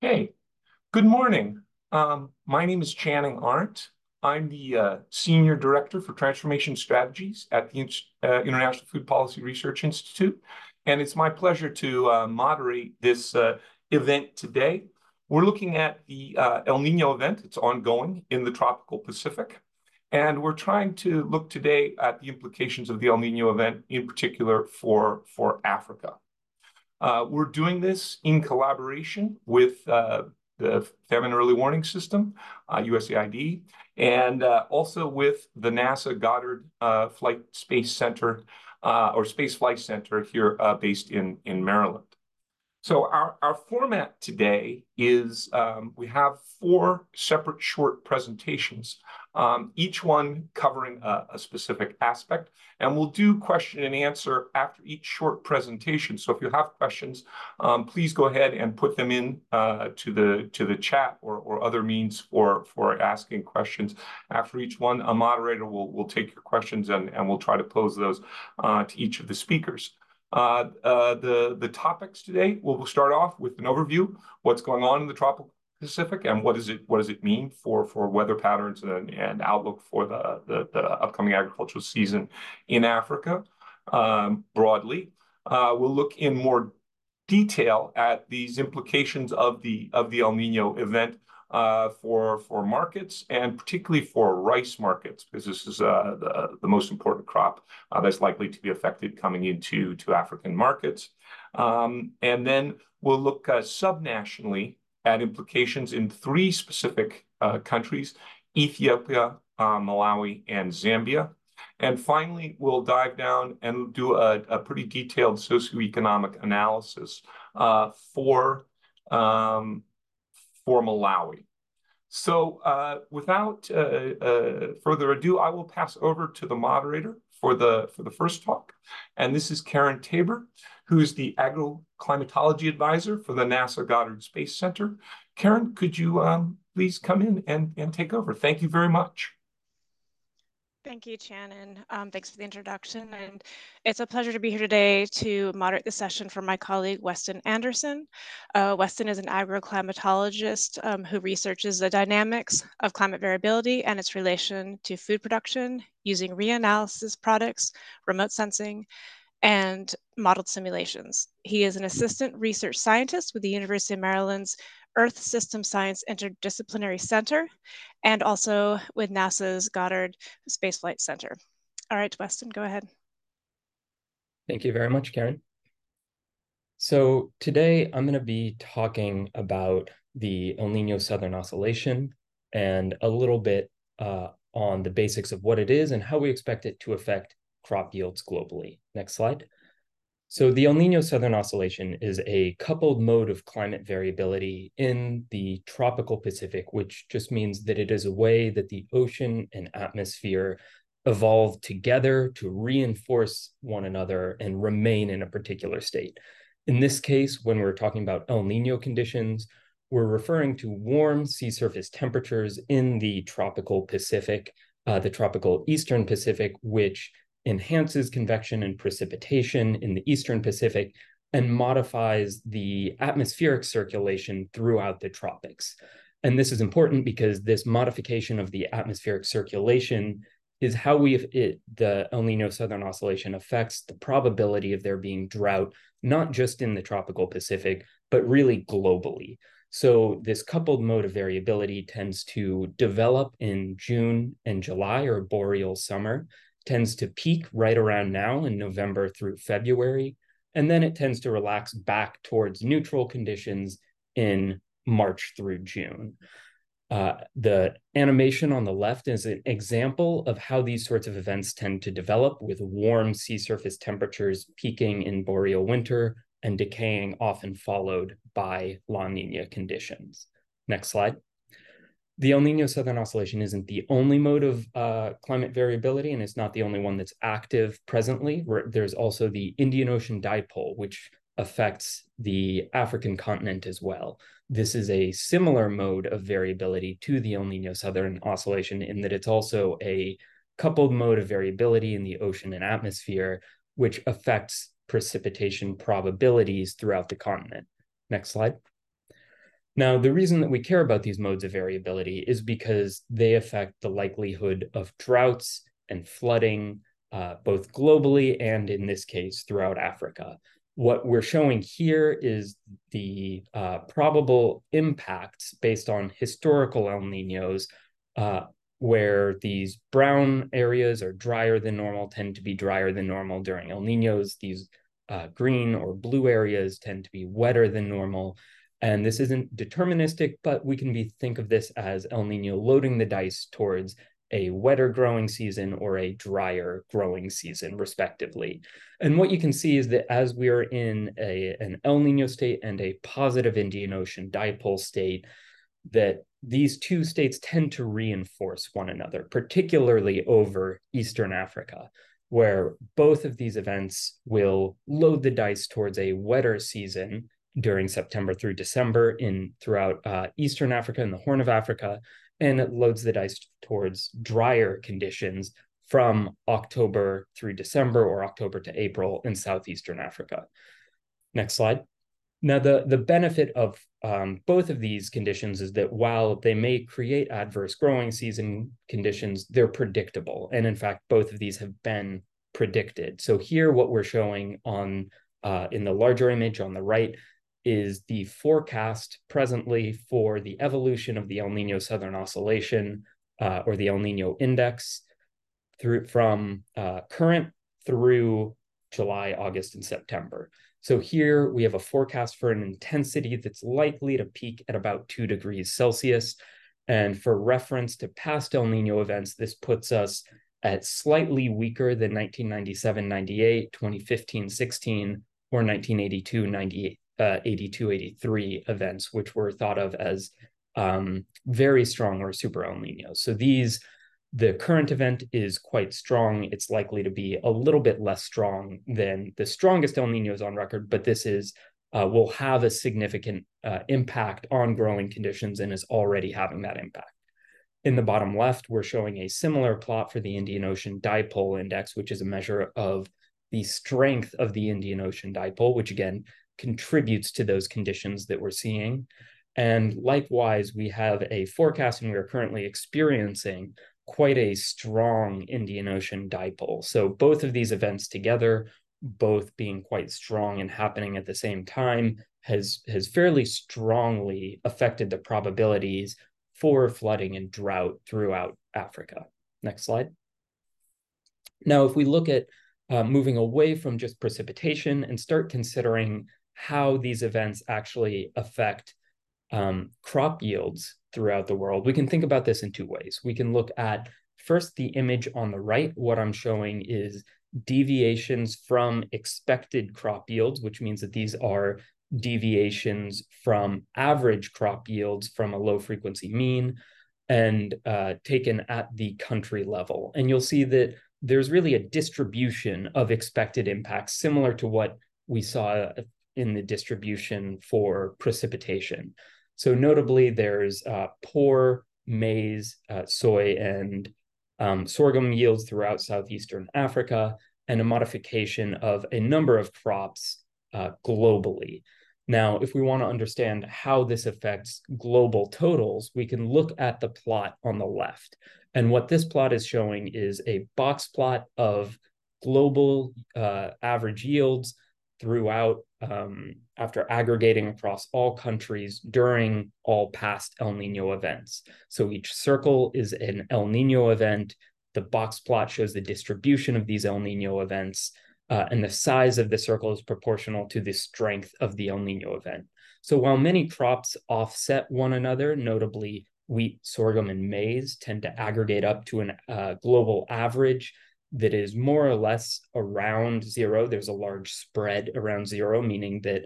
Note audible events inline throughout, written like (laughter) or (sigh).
Hey, good morning. Um, my name is Channing Arndt. I'm the uh, Senior Director for Transformation Strategies at the uh, International Food Policy Research Institute, and it's my pleasure to uh, moderate this uh, event today. We're looking at the uh, El Nino event. It's ongoing in the tropical Pacific, and we're trying to look today at the implications of the El Nino event, in particular for, for Africa. Uh, we're doing this in collaboration with uh, the Famine Early Warning System, USAID, and uh, also with the NASA Goddard Flight Space Center or Space Flight Center here based in Maryland. So our, our format today is um, we have four separate short presentations, um, each one covering a, a, specific aspect. And we'll do question and answer after each short presentation. So if you have questions, um, please go ahead and put them in uh, to the to the chat or, or other means for, for asking questions. After each one, a moderator will, will take your questions and, and we'll try to pose those uh, to each of the speakers. Uh, uh, the, the topics today, we'll start off with an overview, what's going on in the tropical Pacific and what does it what does it mean for for weather patterns and, and outlook for the, the, the upcoming agricultural season in Africa um, broadly. Uh, we'll look in more detail at these implications of the of the El Nino event uh, for for markets and particularly for rice markets because this is uh, the the most important crop uh, that's likely to be affected coming into to African markets. Um, and then we'll look subnationally at implications in three specific countries: Ethiopia, Malawi, and Zambia. And finally, we'll dive down and do a, a pretty detailed socioeconomic analysis uh, for um, for Malawi. So uh, without uh, uh, further ado, I will pass over to the moderator for the, for the first talk. And this is Karen Tabor, who is the agroclimatology advisor for the NASA Goddard Space Center. Karen, could you um, please come in and, and take over? Thank you very much. Thank you, Channing. Um, thanks for the introduction. And it's a pleasure to be here today to moderate the session for my colleague, Weston Anderson. Uh, Weston is an agroclimatologist um, who researches the dynamics of climate variability and its relation to food production using reanalysis products, remote sensing, and modeled simulations. He is an assistant research scientist with the University of Maryland's Earth System Science Interdisciplinary Center, and also with NASA's Goddard Space Flight Center. All right, Weston, go ahead. Thank you very much, Karen. So today I'm going to be talking about the El Nino Southern Oscillation and a little bit uh, on the basics of what it is and how we expect it to affect crop yields globally. Next slide. So the El Nino Southern Oscillation is a coupled mode of climate variability in the tropical Pacific, which just means that it is a way that the ocean and atmosphere evolve together to reinforce one another and remain in a particular state. In this case, when we're talking about El Nino conditions, we're referring to warm sea surface temperatures in the tropical Pacific, uh, the tropical Eastern Pacific, which enhances convection and precipitation in the Eastern Pacific and modifies the atmospheric circulation throughout the tropics. And this is important because this modification of the atmospheric circulation is how we it, the El Nino Southern Oscillation affects the probability of there being drought, not just in the tropical Pacific, but really globally. So this coupled mode of variability tends to develop in June and July or boreal summer tends to peak right around now in November through February, and then it tends to relax back towards neutral conditions in March through June. Uh, the animation on the left is an example of how these sorts of events tend to develop with warm sea surface temperatures peaking in boreal winter and decaying often followed by La Nina conditions. Next slide. The El Nino Southern Oscillation isn't the only mode of uh, climate variability, and it's not the only one that's active presently. There's also the Indian Ocean Dipole, which affects the African continent as well. This is a similar mode of variability to the El Nino Southern Oscillation in that it's also a coupled mode of variability in the ocean and atmosphere, which affects precipitation probabilities throughout the continent. Next slide. Now, the reason that we care about these modes of variability is because they affect the likelihood of droughts and flooding, uh, both globally and in this case throughout Africa. What we're showing here is the uh, probable impacts based on historical El Ninos, uh, where these brown areas are drier than normal, tend to be drier than normal during El Ninos. These uh, green or blue areas tend to be wetter than normal. And this isn't deterministic, but we can be think of this as El Nino loading the dice towards a wetter growing season or a drier growing season, respectively. And what you can see is that as we are in a, an El Nino state and a positive Indian Ocean dipole state, that these two states tend to reinforce one another, particularly over Eastern Africa, where both of these events will load the dice towards a wetter season during September through December in throughout uh, Eastern Africa and the Horn of Africa, and it loads the dice towards drier conditions from October through December or October to April in Southeastern Africa. Next slide. Now, the, the benefit of um, both of these conditions is that while they may create adverse growing season conditions, they're predictable. And in fact, both of these have been predicted. So here, what we're showing on uh, in the larger image on the right is the forecast presently for the evolution of the El Nino Southern Oscillation uh, or the El Nino Index through from uh, current through July, August, and September. So here we have a forecast for an intensity that's likely to peak at about two degrees Celsius. And for reference to past El Nino events, this puts us at slightly weaker than 1997 98, 2015 16, or 1982 98 uh, 82, 83 events, which were thought of as um, very strong or super El Ninos. So these, the current event is quite strong. It's likely to be a little bit less strong than the strongest El Ninos on record, but this is uh, will have a significant uh, impact on growing conditions and is already having that impact. In the bottom left, we're showing a similar plot for the Indian Ocean Dipole Index, which is a measure of the strength of the Indian Ocean dipole, which again contributes to those conditions that we're seeing. And likewise, we have a forecast, and we are currently experiencing quite a strong Indian Ocean dipole. So both of these events together, both being quite strong and happening at the same time, has has fairly strongly affected the probabilities for flooding and drought throughout Africa. Next slide. Now, if we look at uh, moving away from just precipitation and start considering how these events actually affect um, crop yields throughout the world, we can think about this in two ways. We can look at first the image on the right. What I'm showing is deviations from expected crop yields, which means that these are deviations from average crop yields from a low frequency mean and uh, taken at the country level. And you'll see that there's really a distribution of expected impacts similar to what we saw in the distribution for precipitation. So notably, there's uh, poor maize, uh, soy, and um, sorghum yields throughout southeastern Africa, and a modification of a number of crops uh, globally. Now, if we want to understand how this affects global totals, we can look at the plot on the left. And what this plot is showing is a box plot of global uh, average yields throughout um, after aggregating across all countries during all past El Nino events. So each circle is an El Nino event. The box plot shows the distribution of these El Nino events, uh, and the size of the circle is proportional to the strength of the El Nino event. So while many crops offset one another, notably wheat, sorghum, and maize tend to aggregate up to a uh, global average that is more or less around zero. There's a large spread around zero, meaning that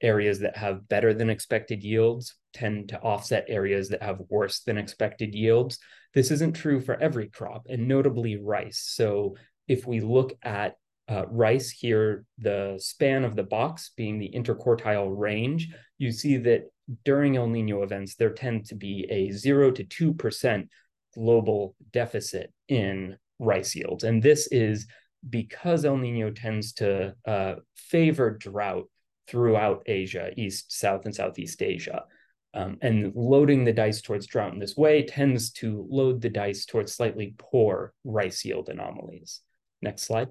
areas that have better than expected yields tend to offset areas that have worse than expected yields. This isn't true for every crop, and notably rice. So if we look at uh, rice here, the span of the box being the interquartile range, you see that during El Nino events, there tend to be a zero to 2% global deficit in rice yields. And this is because El Nino tends to uh, favor drought throughout Asia, East, South, and Southeast Asia. Um, and loading the dice towards drought in this way tends to load the dice towards slightly poor rice yield anomalies. Next slide.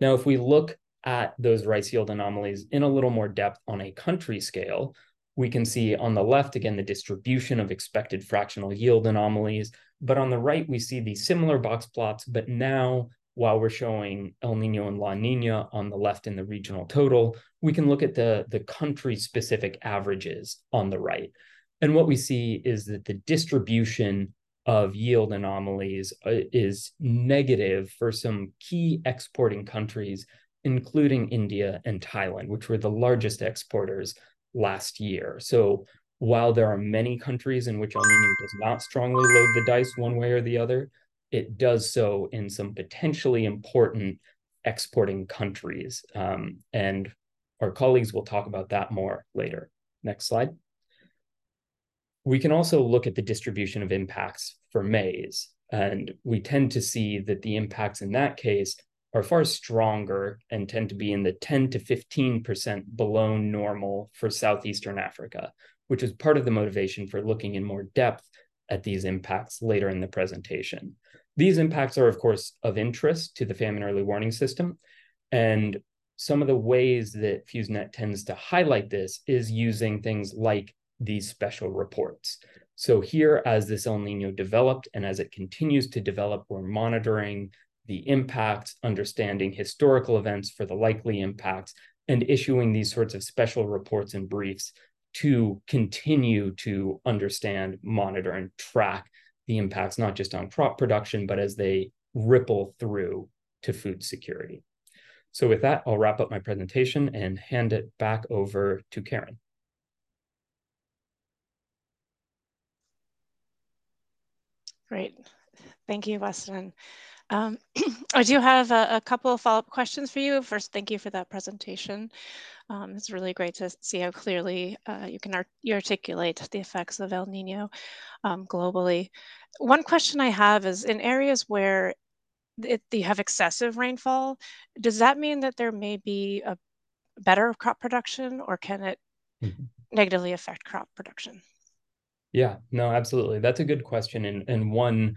Now, if we look at those rice yield anomalies in a little more depth on a country scale, we can see on the left, again, the distribution of expected fractional yield anomalies. But on the right, we see the similar box plots, but now while we're showing El Nino and La Nina on the left in the regional total, we can look at the, the country-specific averages on the right. And what we see is that the distribution of yield anomalies uh, is negative for some key exporting countries, including India and Thailand, which were the largest exporters last year. So while there are many countries in which El Nino does not strongly load the dice one way or the other, it does so in some potentially important exporting countries. Um, and our colleagues will talk about that more later. Next slide. We can also look at the distribution of impacts for maize. And we tend to see that the impacts in that case are far stronger and tend to be in the 10 to 15% below normal for Southeastern Africa, which is part of the motivation for looking in more depth at these impacts later in the presentation. These impacts are, of course, of interest to the famine early warning system. And some of the ways that FEWS NET tends to highlight this is using things like these special reports. So here, as this El Nino developed and as it continues to develop, we're monitoring the impacts, understanding historical events for the likely impacts, and issuing these sorts of special reports and briefs to continue to understand, monitor, and track the impacts, not just on crop production, but as they ripple through to food security. So with that, I'll wrap up my presentation and hand it back over to Karen. Great. Thank you, Weston. Um, (clears throat) I do have a, a couple of follow-up questions for you. First, thank you for that presentation. Um, it's really great to see how clearly uh, you can art you articulate the effects of El Nino um, globally. One question I have is in areas where it, you have excessive rainfall, does that mean that there may be a better crop production or can it mm -hmm. negatively affect crop production? Yeah, no, absolutely. That's a good question. And, and one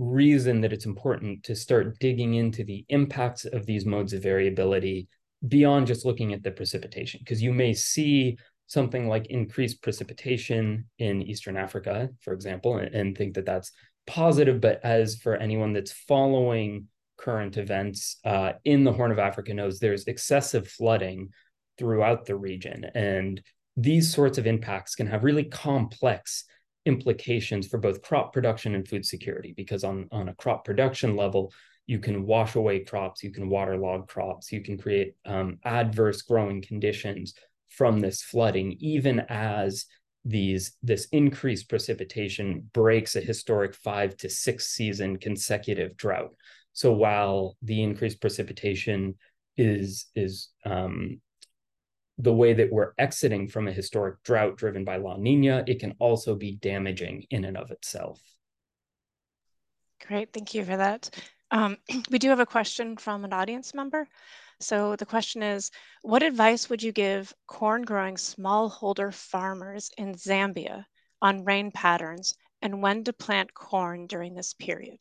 reason that it's important to start digging into the impacts of these modes of variability beyond just looking at the precipitation, because you may see something like increased precipitation in Eastern Africa, for example, and, and think that that's positive. But as for anyone that's following current events uh, in the Horn of Africa knows there's excessive flooding throughout the region. And these sorts of impacts can have really complex implications for both crop production and food security because on, on a crop production level you can wash away crops you can waterlog crops you can create um, adverse growing conditions from this flooding even as these this increased precipitation breaks a historic five to six season consecutive drought. So while the increased precipitation is is um, the way that we're exiting from a historic drought driven by La Nina, it can also be damaging in and of itself. Great, thank you for that. Um, (clears throat) we do have a question from an audience member. So the question is, what advice would you give corn growing smallholder farmers in Zambia on rain patterns and when to plant corn during this period?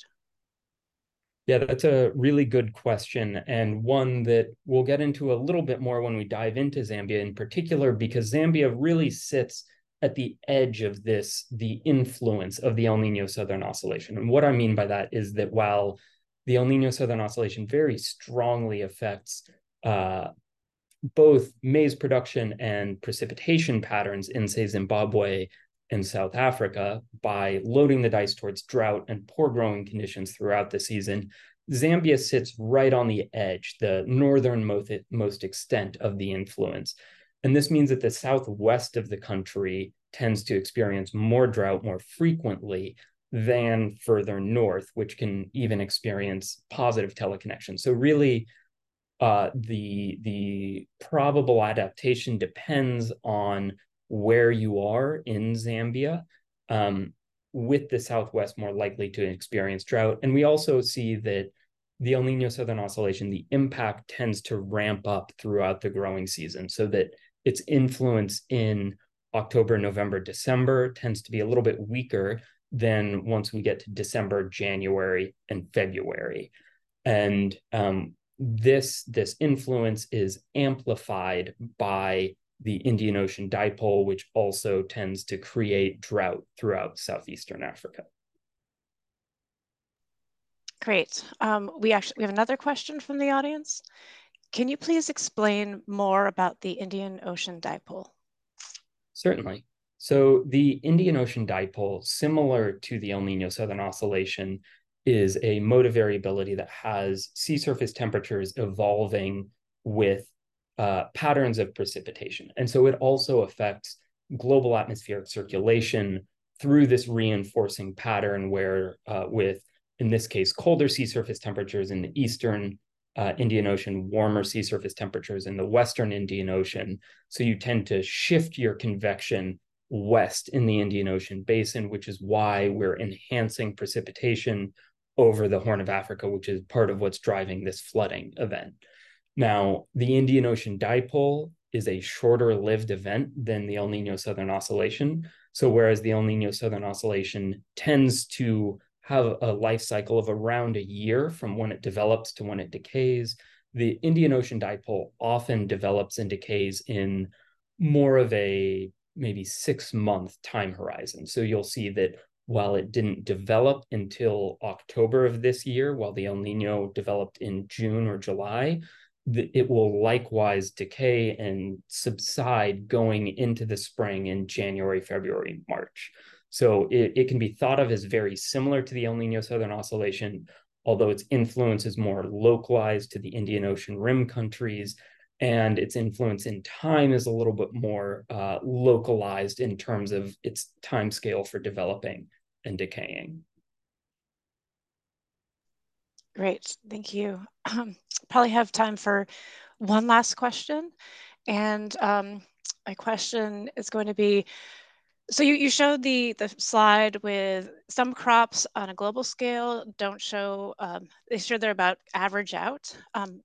Yeah, that's a really good question, and one that we'll get into a little bit more when we dive into Zambia in particular, because Zambia really sits at the edge of this, the influence of the El Nino Southern Oscillation. And what I mean by that is that while the El Nino Southern Oscillation very strongly affects uh, both maize production and precipitation patterns in, say, Zimbabwe in South Africa by loading the dice towards drought and poor growing conditions throughout the season. Zambia sits right on the edge, the northernmost most extent of the influence. And this means that the southwest of the country tends to experience more drought more frequently than further north, which can even experience positive teleconnection. So really, uh, the the probable adaptation depends on where you are in Zambia, um, with the Southwest more likely to experience drought. And we also see that the El Nino Southern Oscillation, the impact tends to ramp up throughout the growing season so that its influence in October, November, December tends to be a little bit weaker than once we get to December, January, and February. And um, this, this influence is amplified by the Indian Ocean dipole, which also tends to create drought throughout southeastern Africa. Great. Um, we actually we have another question from the audience. Can you please explain more about the Indian Ocean dipole? Certainly. So the Indian Ocean dipole, similar to the El Nino Southern Oscillation, is a mode of variability that has sea surface temperatures evolving with uh, patterns of precipitation. And so it also affects global atmospheric circulation through this reinforcing pattern where uh, with, in this case, colder sea surface temperatures in the eastern uh, Indian Ocean, warmer sea surface temperatures in the Western Indian Ocean. So you tend to shift your convection west in the Indian Ocean basin, which is why we're enhancing precipitation over the Horn of Africa, which is part of what's driving this flooding event. Now, the Indian Ocean dipole is a shorter lived event than the El Nino Southern Oscillation. So, whereas the El Nino Southern Oscillation tends to have a life cycle of around a year from when it develops to when it decays. The Indian Ocean dipole often develops and decays in more of a maybe six month time horizon. So you'll see that while it didn't develop until October of this year, while the El Nino developed in June or July, it will likewise decay and subside going into the spring in January, February, March. So it, it can be thought of as very similar to the El Nino Southern Oscillation, although its influence is more localized to the Indian Ocean rim countries, and its influence in time is a little bit more uh, localized in terms of its time scale for developing and decaying. Great, thank you. Um, probably have time for one last question. And um, my question is going to be, so you, you showed the, the slide with some crops on a global scale don't show, um, they show they're about average out. Um,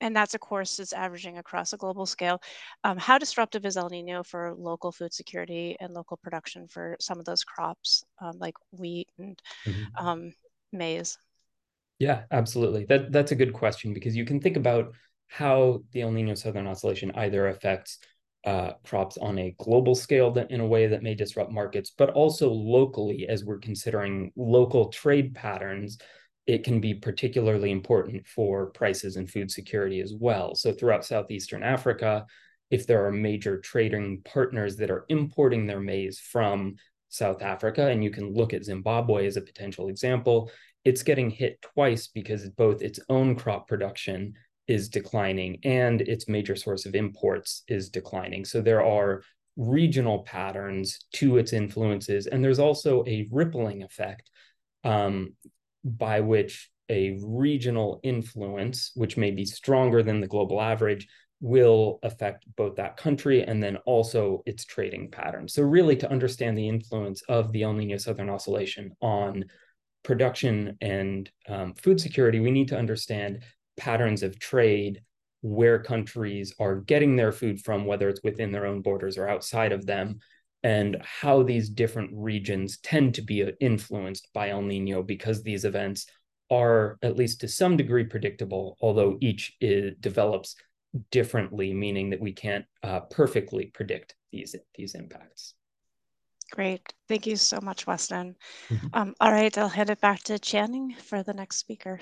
and that's of course is averaging across a global scale. Um, how disruptive is El Nino for local food security and local production for some of those crops um, like wheat and mm-hmm. Um, maize? Yeah, absolutely. That that's a good question because you can think about how the El Nino Southern Oscillation either affects uh, crops on a global scale that in a way that may disrupt markets, but also locally as we're considering local trade patterns, it can be particularly important for prices and food security as well. So throughout Southeastern Africa, if there are major trading partners that are importing their maize from South Africa, and you can look at Zimbabwe as a potential example, it's getting hit twice because both its own crop production is declining and its major source of imports is declining. So there are regional patterns to its influences, and there's also a rippling effect um, by which a regional influence, which may be stronger than the global average, will affect both that country and then also its trading patterns. So, really, to understand the influence of the El Nino Southern Oscillation on production and um, food security, we need to understand patterns of trade where countries are getting their food from, whether it's within their own borders or outside of them, and how these different regions tend to be influenced by El Nino because these events are, at least to some degree, predictable, although each is, develops differently, meaning that we can't uh, perfectly predict these, these impacts. Great. Thank you so much, Weston. Mm -hmm. um, all right, I'll hand it back to Channing for the next speaker.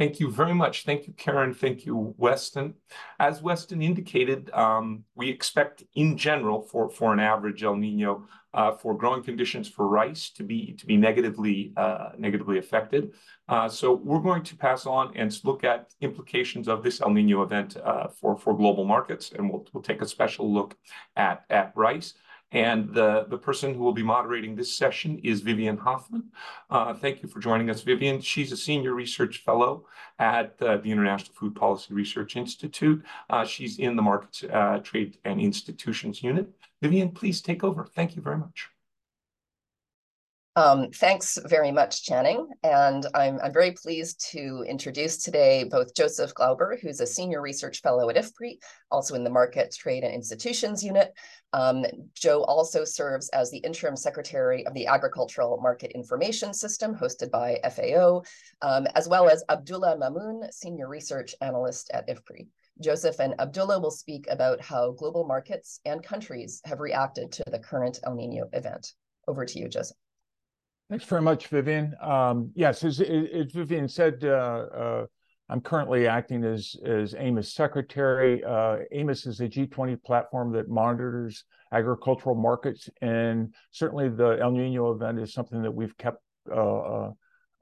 Thank you very much. Thank you, Karen. Thank you, Weston. As Weston indicated, um, we expect in general for, for an average El Nino uh, for growing conditions for rice to be to be negatively uh, negatively affected. Uh, so we're going to pass on and look at implications of this El Nino event uh, for for global markets, and we'll we'll take a special look at at rice. And the, the person who will be moderating this session is Vivian Hoffman. Uh, thank you for joining us, Vivian. She's a senior research fellow at uh, the International Food Policy Research Institute. Uh, she's in the Markets, uh, Trade and Institutions Unit. Vivian, please take over. Thank you very much. Um, thanks very much, Channing. And I'm, I'm very pleased to introduce today both Joseph Glauber, who's a senior research fellow at IFPRI, also in the Market, Trade, and Institutions Unit. Um, Joe also serves as the interim secretary of the Agricultural Market Information System, hosted by FAO, um, as well as Abdullah Mamun, senior research analyst at IFPRI. Joseph and Abdullah will speak about how global markets and countries have reacted to the current El Nino event. Over to you, Joseph. Thanks very much, Vivian. Um, yes, as, as, Vivian said, uh, uh, I'm currently acting as, as AMIS secretary. Uh, AMIS is a G20 platform that monitors agricultural markets, and certainly the El Nino event is something that we've kept uh,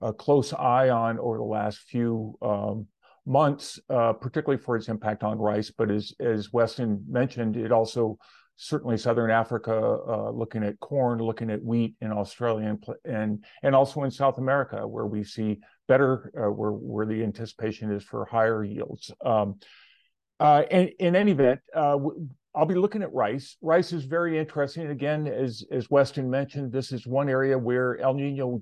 a close eye on over the last few um, months, uh, particularly for its impact on rice. But as, as Weston mentioned, it also certainly Southern Africa, uh, looking at corn, looking at wheat in Australia, and and, and also in South America, where we see better, uh, where where the anticipation is for higher yields. Um, uh, in, in any event, uh, I'll be looking at rice. Rice is very interesting. Again, as as Weston mentioned, this is one area where El Nino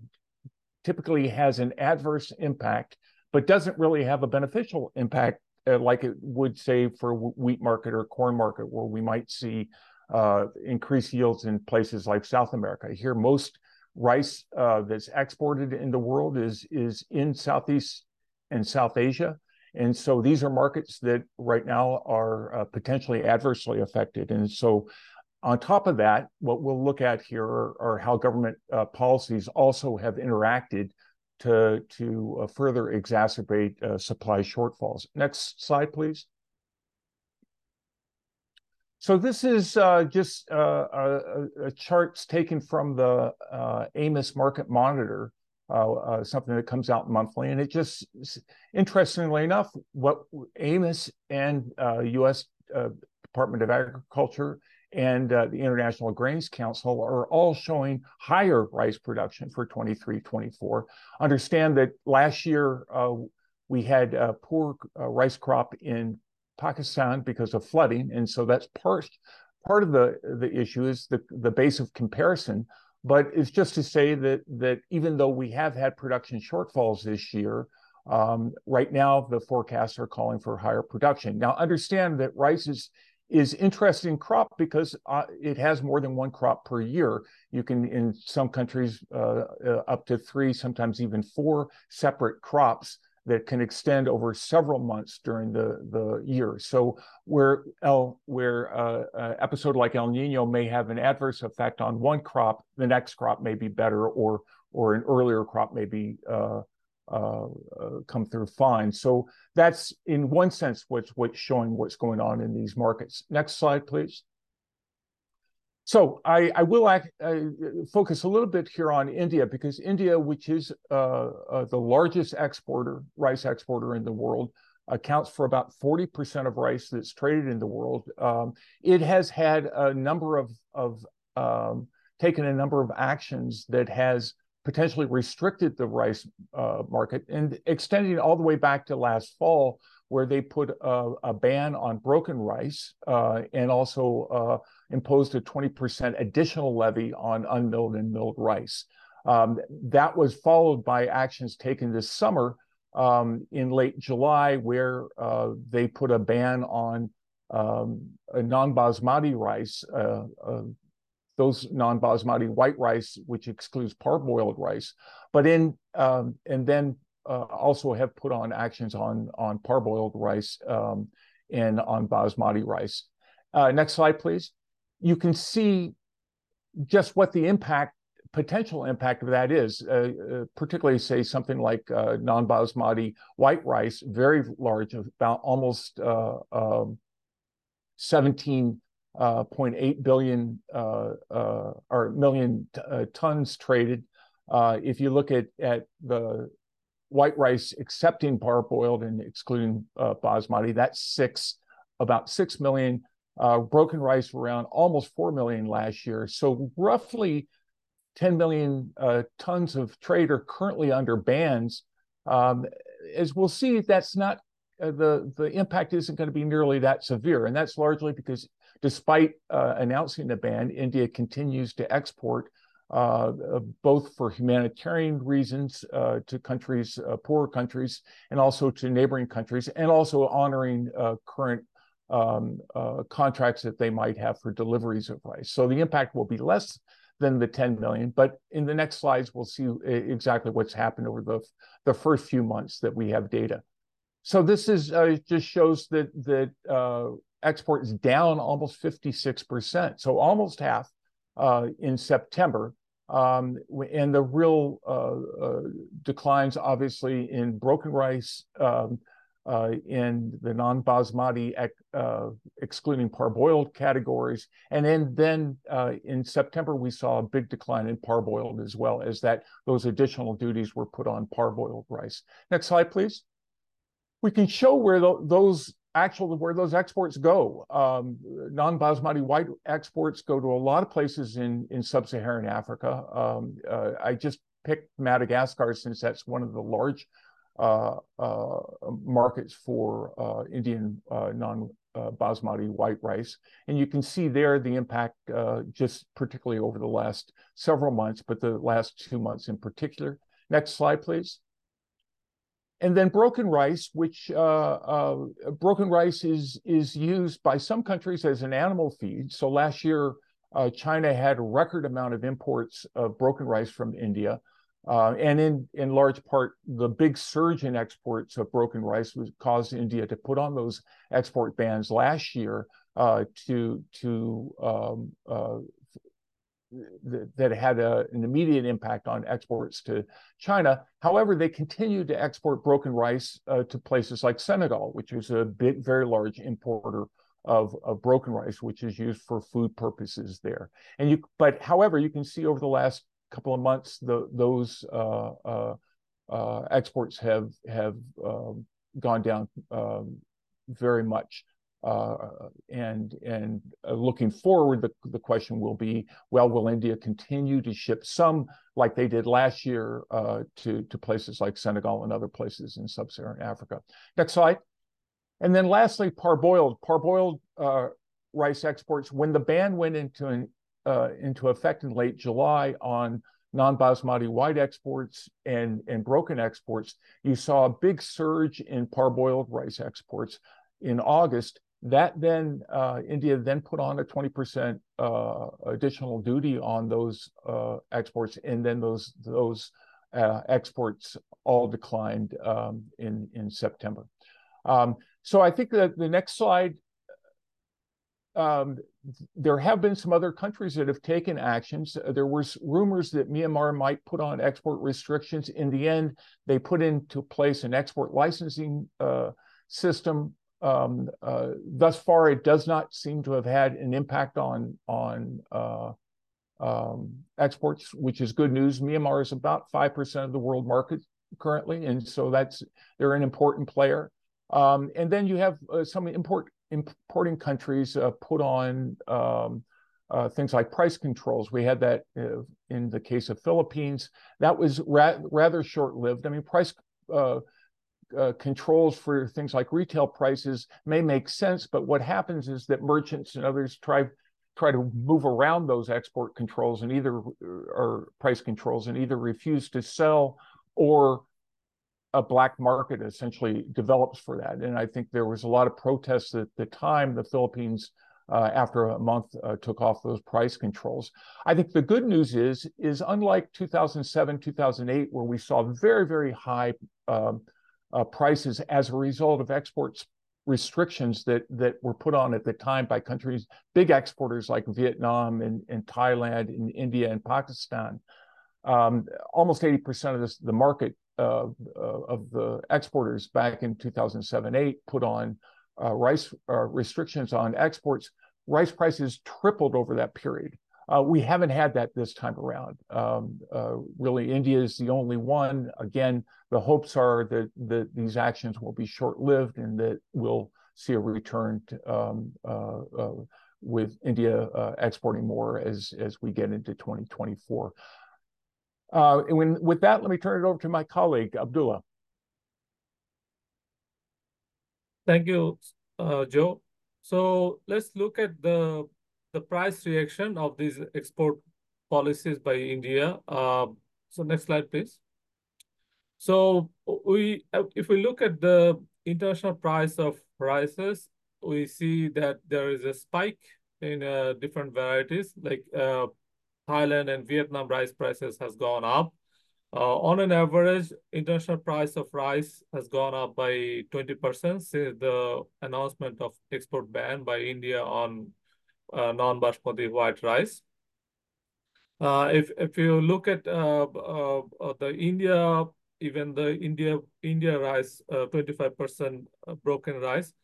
typically has an adverse impact, but doesn't really have a beneficial impact uh, like it would say for wheat market or corn market, where we might see uh, increased yields in places like South America. Here, most rice uh, that's exported in the world is is in Southeast and South Asia, and so these are markets that right now are uh, potentially adversely affected. And so, on top of that, what we'll look at here are, are how government uh, policies also have interacted to, to uh, further exacerbate uh, supply shortfalls. Next slide, please. So this is uh, just uh, a, a, charts taken from the uh, AMIS Market Monitor, uh, something that comes out monthly, and it just, interestingly enough, what AMIS and U.S. Department of Agriculture and uh, the International Grains Council are all showing higher rice production for 23 24. Understand that last year uh, we had a poor uh, rice crop in Pakistan because of flooding. And so that's part, part of the, the issue is the, the base of comparison. But it's just to say that, that even though we have had production shortfalls this year, um, right now the forecasts are calling for higher production. Now, understand that rice is is interesting crop because uh, it has more than one crop per year. You can, in some countries, uh, uh, up to three, sometimes even four separate crops that can extend over several months during the, the year. So where El, where uh, uh, episode like El Nino may have an adverse effect on one crop, the next crop may be better, or or an earlier crop may be uh, uh, come through fine. So that's in one sense what's what's showing what's going on in these markets. Next slide, please. So I, I will act, focus a little bit here on India because India, which is uh, uh, the largest exporter, rice exporter in the world, accounts for about 40% of rice that's traded in the world. Um, it has had a number of, of um, taken a number of actions that has potentially restricted the rice uh, market and extending all the way back to last fall, where they put a, a ban on broken rice uh, and also uh, imposed a 20% additional levy on unmilled and milled rice. Um, that was followed by actions taken this summer um, in late July, where uh, they put a ban on um, non basmati rice, uh, uh, those non-basmati white rice, which excludes parboiled rice, but in um, and then uh, also have put on actions on on parboiled rice um, and on basmati rice. Uh, next slide, please. You can see just what the impact, potential impact of that is, uh, uh particularly say something like uh, non-basmati white rice, very large, about almost uh, um, 17 uh, 0.8 billion uh, uh, or million tons traded. if you look at, at the white rice accepting parboiled and excluding basmati, that's six, about 6 million. broken rice around almost 4 million last year. So roughly 10 million uh, tons of trade are currently under bans. Um, as we'll see, that's not uh, the the impact isn't going to be nearly that severe, and that's largely because despite uh, announcing the ban, India continues to export uh, uh, both for humanitarian reasons uh, to countries, uh, poorer countries, and also to neighboring countries, and also honoring uh, current um, uh, contracts that they might have for deliveries of rice. So the impact will be less than the 10 million, but in the next slides, we'll see exactly what's happened over the, the first few months that we have data. So this is just shows that that exports down almost 56%, so almost half uh, in September. Um, and the real uh, uh, declines, obviously, in broken rice, um, uh, in the non-basmati, uh, excluding parboiled categories. And then, then uh, in September, we saw a big decline in parboiled as well as that those additional duties were put on parboiled rice. Next slide, please. We can show where the, those actual where those exports go. Um, non-basmati white exports go to a lot of places in in sub-Saharan Africa. Um, uh, I just picked Madagascar since that's one of the large uh, uh, markets for uh, Indian uh, non-basmati white rice, and you can see there the impact uh, just particularly over the last several months, but the last two months in particular. Next slide, please. And then broken rice, which uh, uh, broken rice is is used by some countries as an animal feed. So last year, uh, China had a record amount of imports of broken rice from India, uh, and in in large part, the big surge in exports of broken rice was caused India to put on those export bans last year uh, to to um, that had a, an immediate impact on exports to China. However, they continued to export broken rice uh, to places like Senegal, which is a big, very large importer of, of broken rice, which is used for food purposes there. And you, but however, you can see over the last couple of months, the, those uh, uh, uh exports have have um, gone down um, very much. Uh, and and uh, looking forward, the, the question will be, well, will India continue to ship some, like they did last year, uh, to, to places like Senegal and other places in sub-Saharan Africa? Next slide. And then lastly, parboiled. Parboiled rice exports, when the ban went into, an, uh, into effect in late July on non-basmati white exports and, and broken exports, you saw a big surge in parboiled rice exports in August that then uh, India then put on a 20% uh, additional duty on those uh, exports, and then those those uh, exports all declined um, in in September. Um, so I think that the next slide. Um, there have been some other countries that have taken actions. There was rumors that Myanmar might put on export restrictions. In the end, they put into place an export licensing uh, system um, uh, thus far, it does not seem to have had an impact on on uh, um, exports, which is good news. Myanmar is about five percent of the world market currently, and so that's they're an important player. Um, and then you have uh, some import importing countries uh, put on um, uh, things like price controls. We had that uh, in the case of Philippines. That was ra rather short lived. I mean, price uh, controls for things like retail prices may make sense, but what happens is that merchants and others try try to move around those export controls and either or price controls and either refuse to sell or a black market essentially develops for that. And I think there was a lot of protests at the time the Philippines uh, after a month uh, took off those price controls. I think the good news is is unlike 2007 2008 where we saw very very high um, uh, prices as a result of exports restrictions that that were put on at the time by countries, big exporters like Vietnam and, and Thailand and India and Pakistan. Um, almost 80% of this, the market uh, uh, of the exporters back in 2007-8 put on uh, rice uh, restrictions on exports. Rice prices tripled over that period. Uh, we haven't had that this time around. Um, uh, really, India is the only one. Again, the hopes are that, that these actions will be short-lived and that we'll see a return to, um, uh, uh with India uh, exporting more as, as we get into 2024. Uh, and when, with that, let me turn it over to my colleague, Abdullah. Thank you, Joe. So let's look at the the price reaction of these export policies by India. Uh, so next slide, please. So we, if we look at the international price of rices, we see that there is a spike in uh, different varieties, like uh, Thailand and Vietnam rice prices has gone up. Uh, on an average, international price of rice has gone up by 20% since the announcement of export ban by India on uh, non-basmati white rice. Uh, if if you look at uh, uh, uh, the India, even the India India rice, 25% broken rice,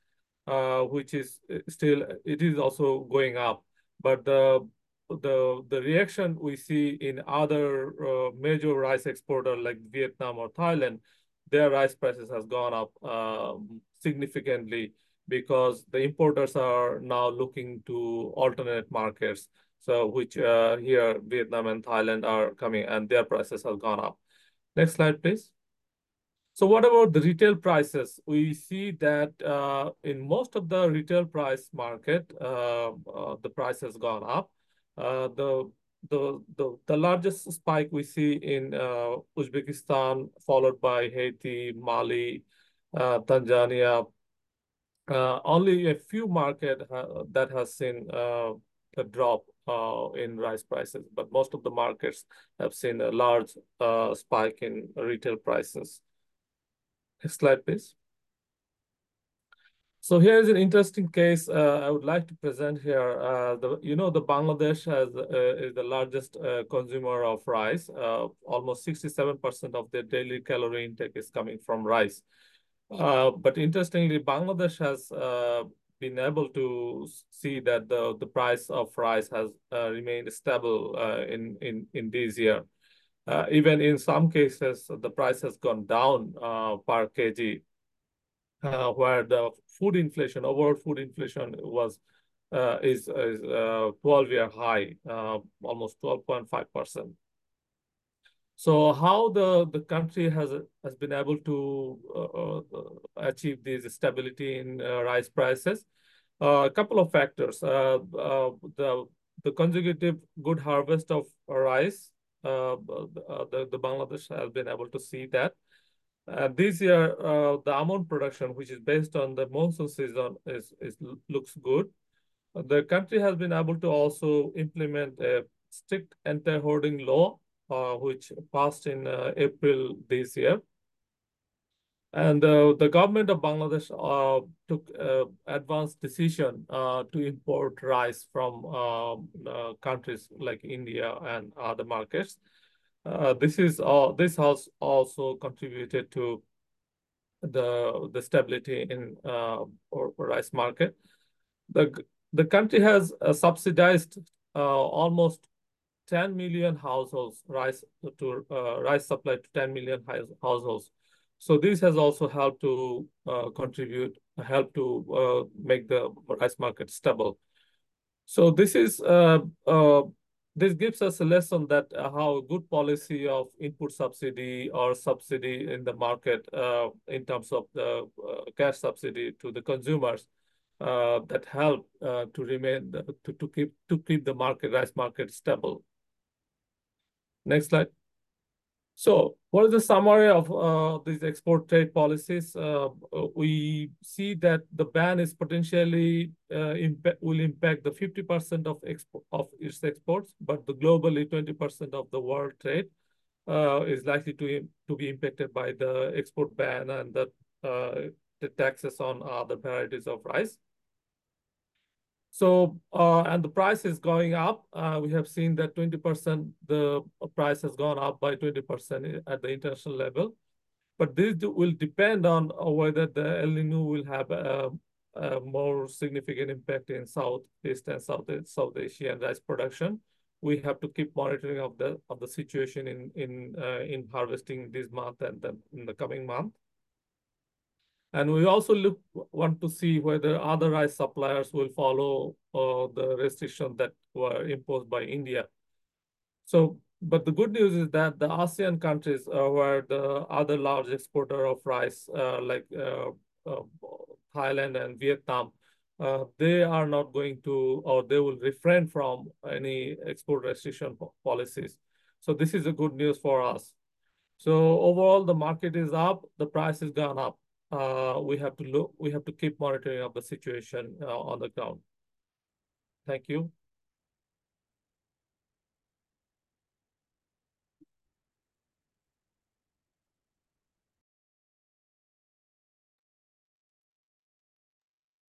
which is still it is also going up, but the the the reaction we see in other major rice exporter like Vietnam or Thailand, their rice prices has gone up um, significantly because the importers are now looking to alternate markets. So which uh, here Vietnam and Thailand are coming and their prices have gone up. Next slide, please. So what about the retail prices? We see that uh, in most of the retail price market, uh, uh the price has gone up. Uh, the, the, the, the largest spike we see in uh, Uzbekistan, followed by Haiti, Mali, uh, Tanzania. Only a few market that has seen a drop in rice prices, but most of the markets have seen a large spike in retail prices. Next slide, please. So here's an interesting case uh, I would like to present here. Uh, the, you know, the Bangladesh has, uh, is the largest uh, consumer of rice. Uh, almost 67% of their daily calorie intake is coming from rice. Uh, but interestingly, Bangladesh has been able to see that the, the price of rice has remained stable in, in, in this year. even in some cases, the price has gone down per kg uh, where the food inflation, overall food inflation was uh, is, is uh, 12 year high, uh, almost 12.5%. So how the, the country has has been able to uh, uh, achieve this stability in rice prices? a couple of factors. the the consecutive good harvest of rice, the, the Bangladesh has been able to see that. Uh, this year, uh, the Aman production, which is based on the monsoon season, is, is looks good. The country has been able to also implement a strict anti-hoarding law, uh, which passed in uh, April this year. And uh, the government of Bangladesh uh, took advanced decision to import rice from um, countries like India and other markets. Uh, this is. This has also contributed to the the stability in uh, or, rice market. The the country has uh, subsidized uh, almost 10 million households rice to uh, rice supply to 10 million households. So this has also helped to uh, contribute, help to make the rice market stable. So this is this gives us a lesson that uh, how good policy of input subsidy or subsidy in the market uh, in terms of the uh, cash subsidy to the consumers uh, that help uh, to remain to, to keep to keep the market rice market stable. Next slide. So what is the summary of uh, these export trade policies? Uh, we see that the ban is potentially uh, will impact the 50% of, of its exports, but the globally 20% of the world trade uh, is likely to, to be impacted by the export ban and the, uh, the taxes on other varieties of rice. So, uh, and the price is going up. Uh, we have seen that 20%, the price has gone up by 20% at the international level. But this will depend on whether the El Nino will have a, a more significant impact in Southeast and South, South Asian rice production. We have to keep monitoring of the of the situation in in uh, in harvesting this month and then in the coming month. And we also look want to see whether other rice suppliers will follow uh, the restrictions that were imposed by India. So, but the good news is that the ASEAN countries uh, were the other large exporter of rice, uh, like uh, uh, Thailand and Vietnam, uh, they are not going to, or they will refrain from any export restriction policies. So this is a good news for us. So overall, the market is up, the price has gone up. Uh, we have to look, we have to keep monitoring of the situation uh, on the ground. Thank you.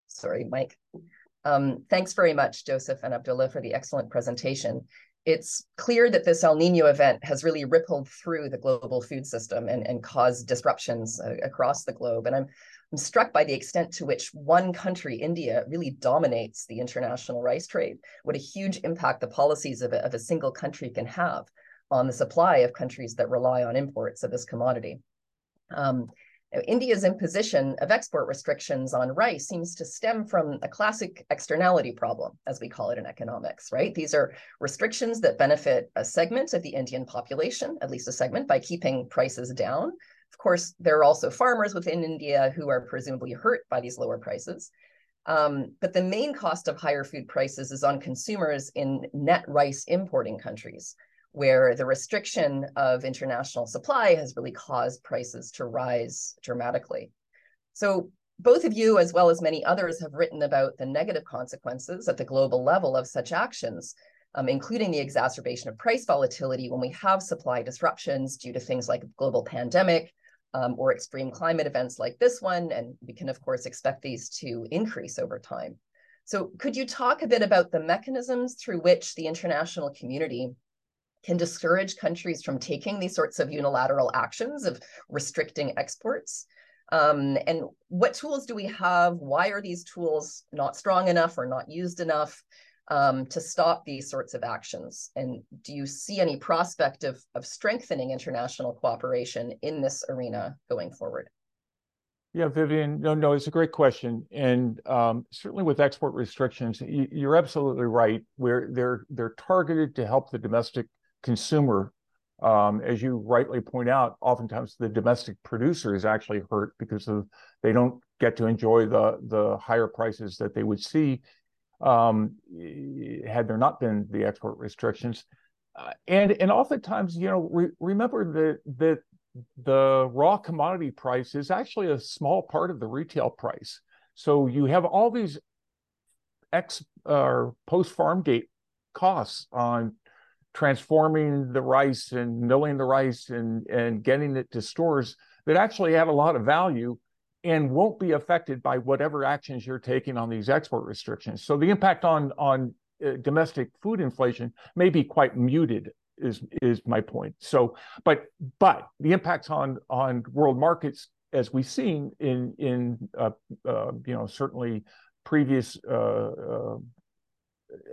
Sorry, Mike. Um, thanks very much, Joseph and Abdullah, for the excellent presentation. It's clear that this El Nino event has really rippled through the global food system and, and caused disruptions uh, across the globe. And I'm, I'm struck by the extent to which one country, India, really dominates the international rice trade. What a huge impact the policies of a, of a single country can have on the supply of countries that rely on imports of this commodity. Um, India's imposition of export restrictions on rice seems to stem from a classic externality problem, as we call it in economics, right? These are restrictions that benefit a segment of the Indian population, at least a segment, by keeping prices down. Of course, there are also farmers within India who are presumably hurt by these lower prices. Um, but the main cost of higher food prices is on consumers in net rice importing countries, where the restriction of international supply has really caused prices to rise dramatically. So both of you, as well as many others, have written about the negative consequences at the global level of such actions, um, including the exacerbation of price volatility when we have supply disruptions due to things like a global pandemic um, or extreme climate events like this one. And we can, of course, expect these to increase over time. So could you talk a bit about the mechanisms through which the international community can discourage countries from taking these sorts of unilateral actions of restricting exports. Um, and what tools do we have? Why are these tools not strong enough or not used enough um, to stop these sorts of actions? And do you see any prospect of, of strengthening international cooperation in this arena going forward? Yeah, Vivian, no, no, it's a great question, and um, certainly with export restrictions, you, are absolutely right. Where they're they're targeted to help the domestic consumer, um, as you rightly point out, oftentimes the domestic producer is actually hurt because of they don't get to enjoy the the higher prices that they would see um, had there not been the export restrictions. Uh, and and oftentimes, you know, re- remember that that the raw commodity price is actually a small part of the retail price. So you have all these ex or uh, post farm gate costs on transforming the rice and milling the rice and, and getting it to stores that actually add a lot of value and won't be affected by whatever actions you're taking on these export restrictions. So the impact on on uh, domestic food inflation may be quite muted is is my point. So but but the impacts on on world markets as we've seen in in uh, uh, you know certainly previous uh, uh,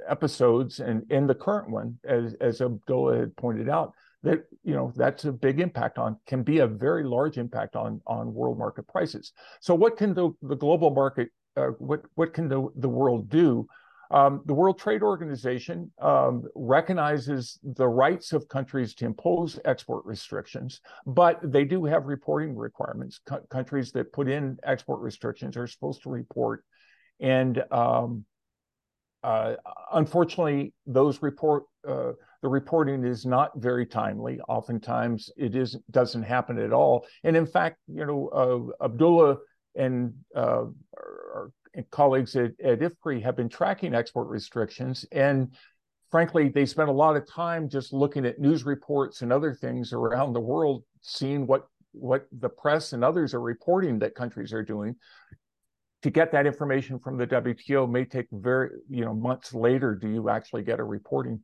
episodes and in the current one, as as Abdullah had pointed out, that you know that's a big impact on can be a very large impact on on world market prices. So what can the the global market uh, what what can the the world do? Um, the World Trade Organization um, recognizes the rights of countries to impose export restrictions, but they do have reporting requirements. Co- countries that put in export restrictions are supposed to report, and um, uh, unfortunately, those report uh, the reporting is not very timely. Oftentimes, it is doesn't happen at all. And in fact, you know, uh, Abdullah and uh, our colleagues at, at IFPRI have been tracking export restrictions, and frankly, they spent a lot of time just looking at news reports and other things around the world, seeing what what the press and others are reporting that countries are doing to get that information from the WTO may take very, you know, months later. Do you actually get a reporting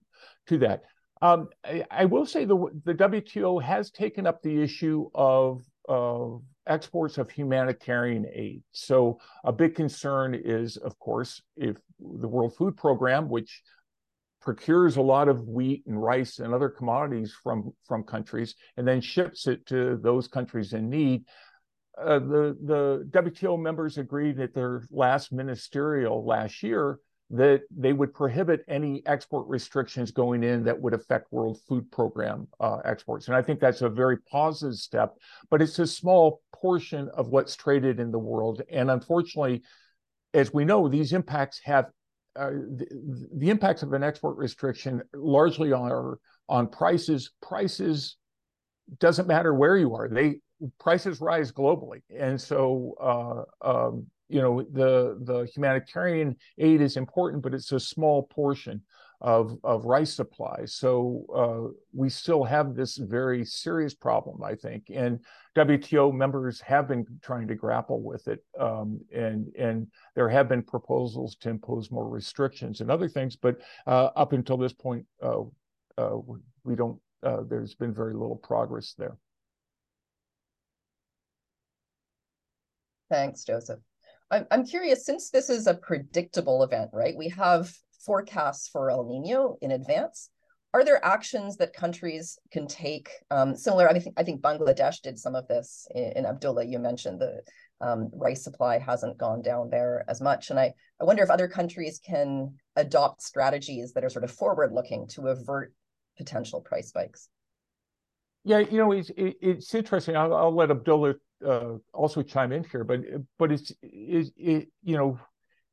to that? Um, I, I, will say the the WTO has taken up the issue of of exports of humanitarian aid. So a big concern is, of course, if the World Food Program, which procures a lot of wheat and rice and other commodities from from countries and then ships it to those countries in need uh, the the WTO members agreed at their last ministerial last year that they would prohibit any export restrictions going in that would affect World Food Program uh, exports. And I think that's a very positive step, but it's a small portion of what's traded in the world. And unfortunately, as we know, these impacts have uh, the, the, impacts of an export restriction largely are on prices. Prices doesn't matter where you are; they prices rise globally, and so uh, um, you know the the humanitarian aid is important, but it's a small portion of, of rice supplies. So uh, we still have this very serious problem, I think. And WTO members have been trying to grapple with it. Um, and, and there have been proposals to impose more restrictions and other things. But uh, up until this point, uh, uh we don't, uh, there's been very little progress there. Thanks, Joseph. I'm, I'm curious, since this is a predictable event, right? We have forecasts for El Nino in advance. Are there actions that countries can take? Um, similar, I think I think Bangladesh did some of this. In, in Abdullah, you mentioned the um, rice supply hasn't gone down there as much, and I I wonder if other countries can adopt strategies that are sort of forward looking to avert potential price spikes. Yeah, you know, it's it's interesting. I'll, I'll let Abdullah uh, also chime in here, but but it's it, it you know,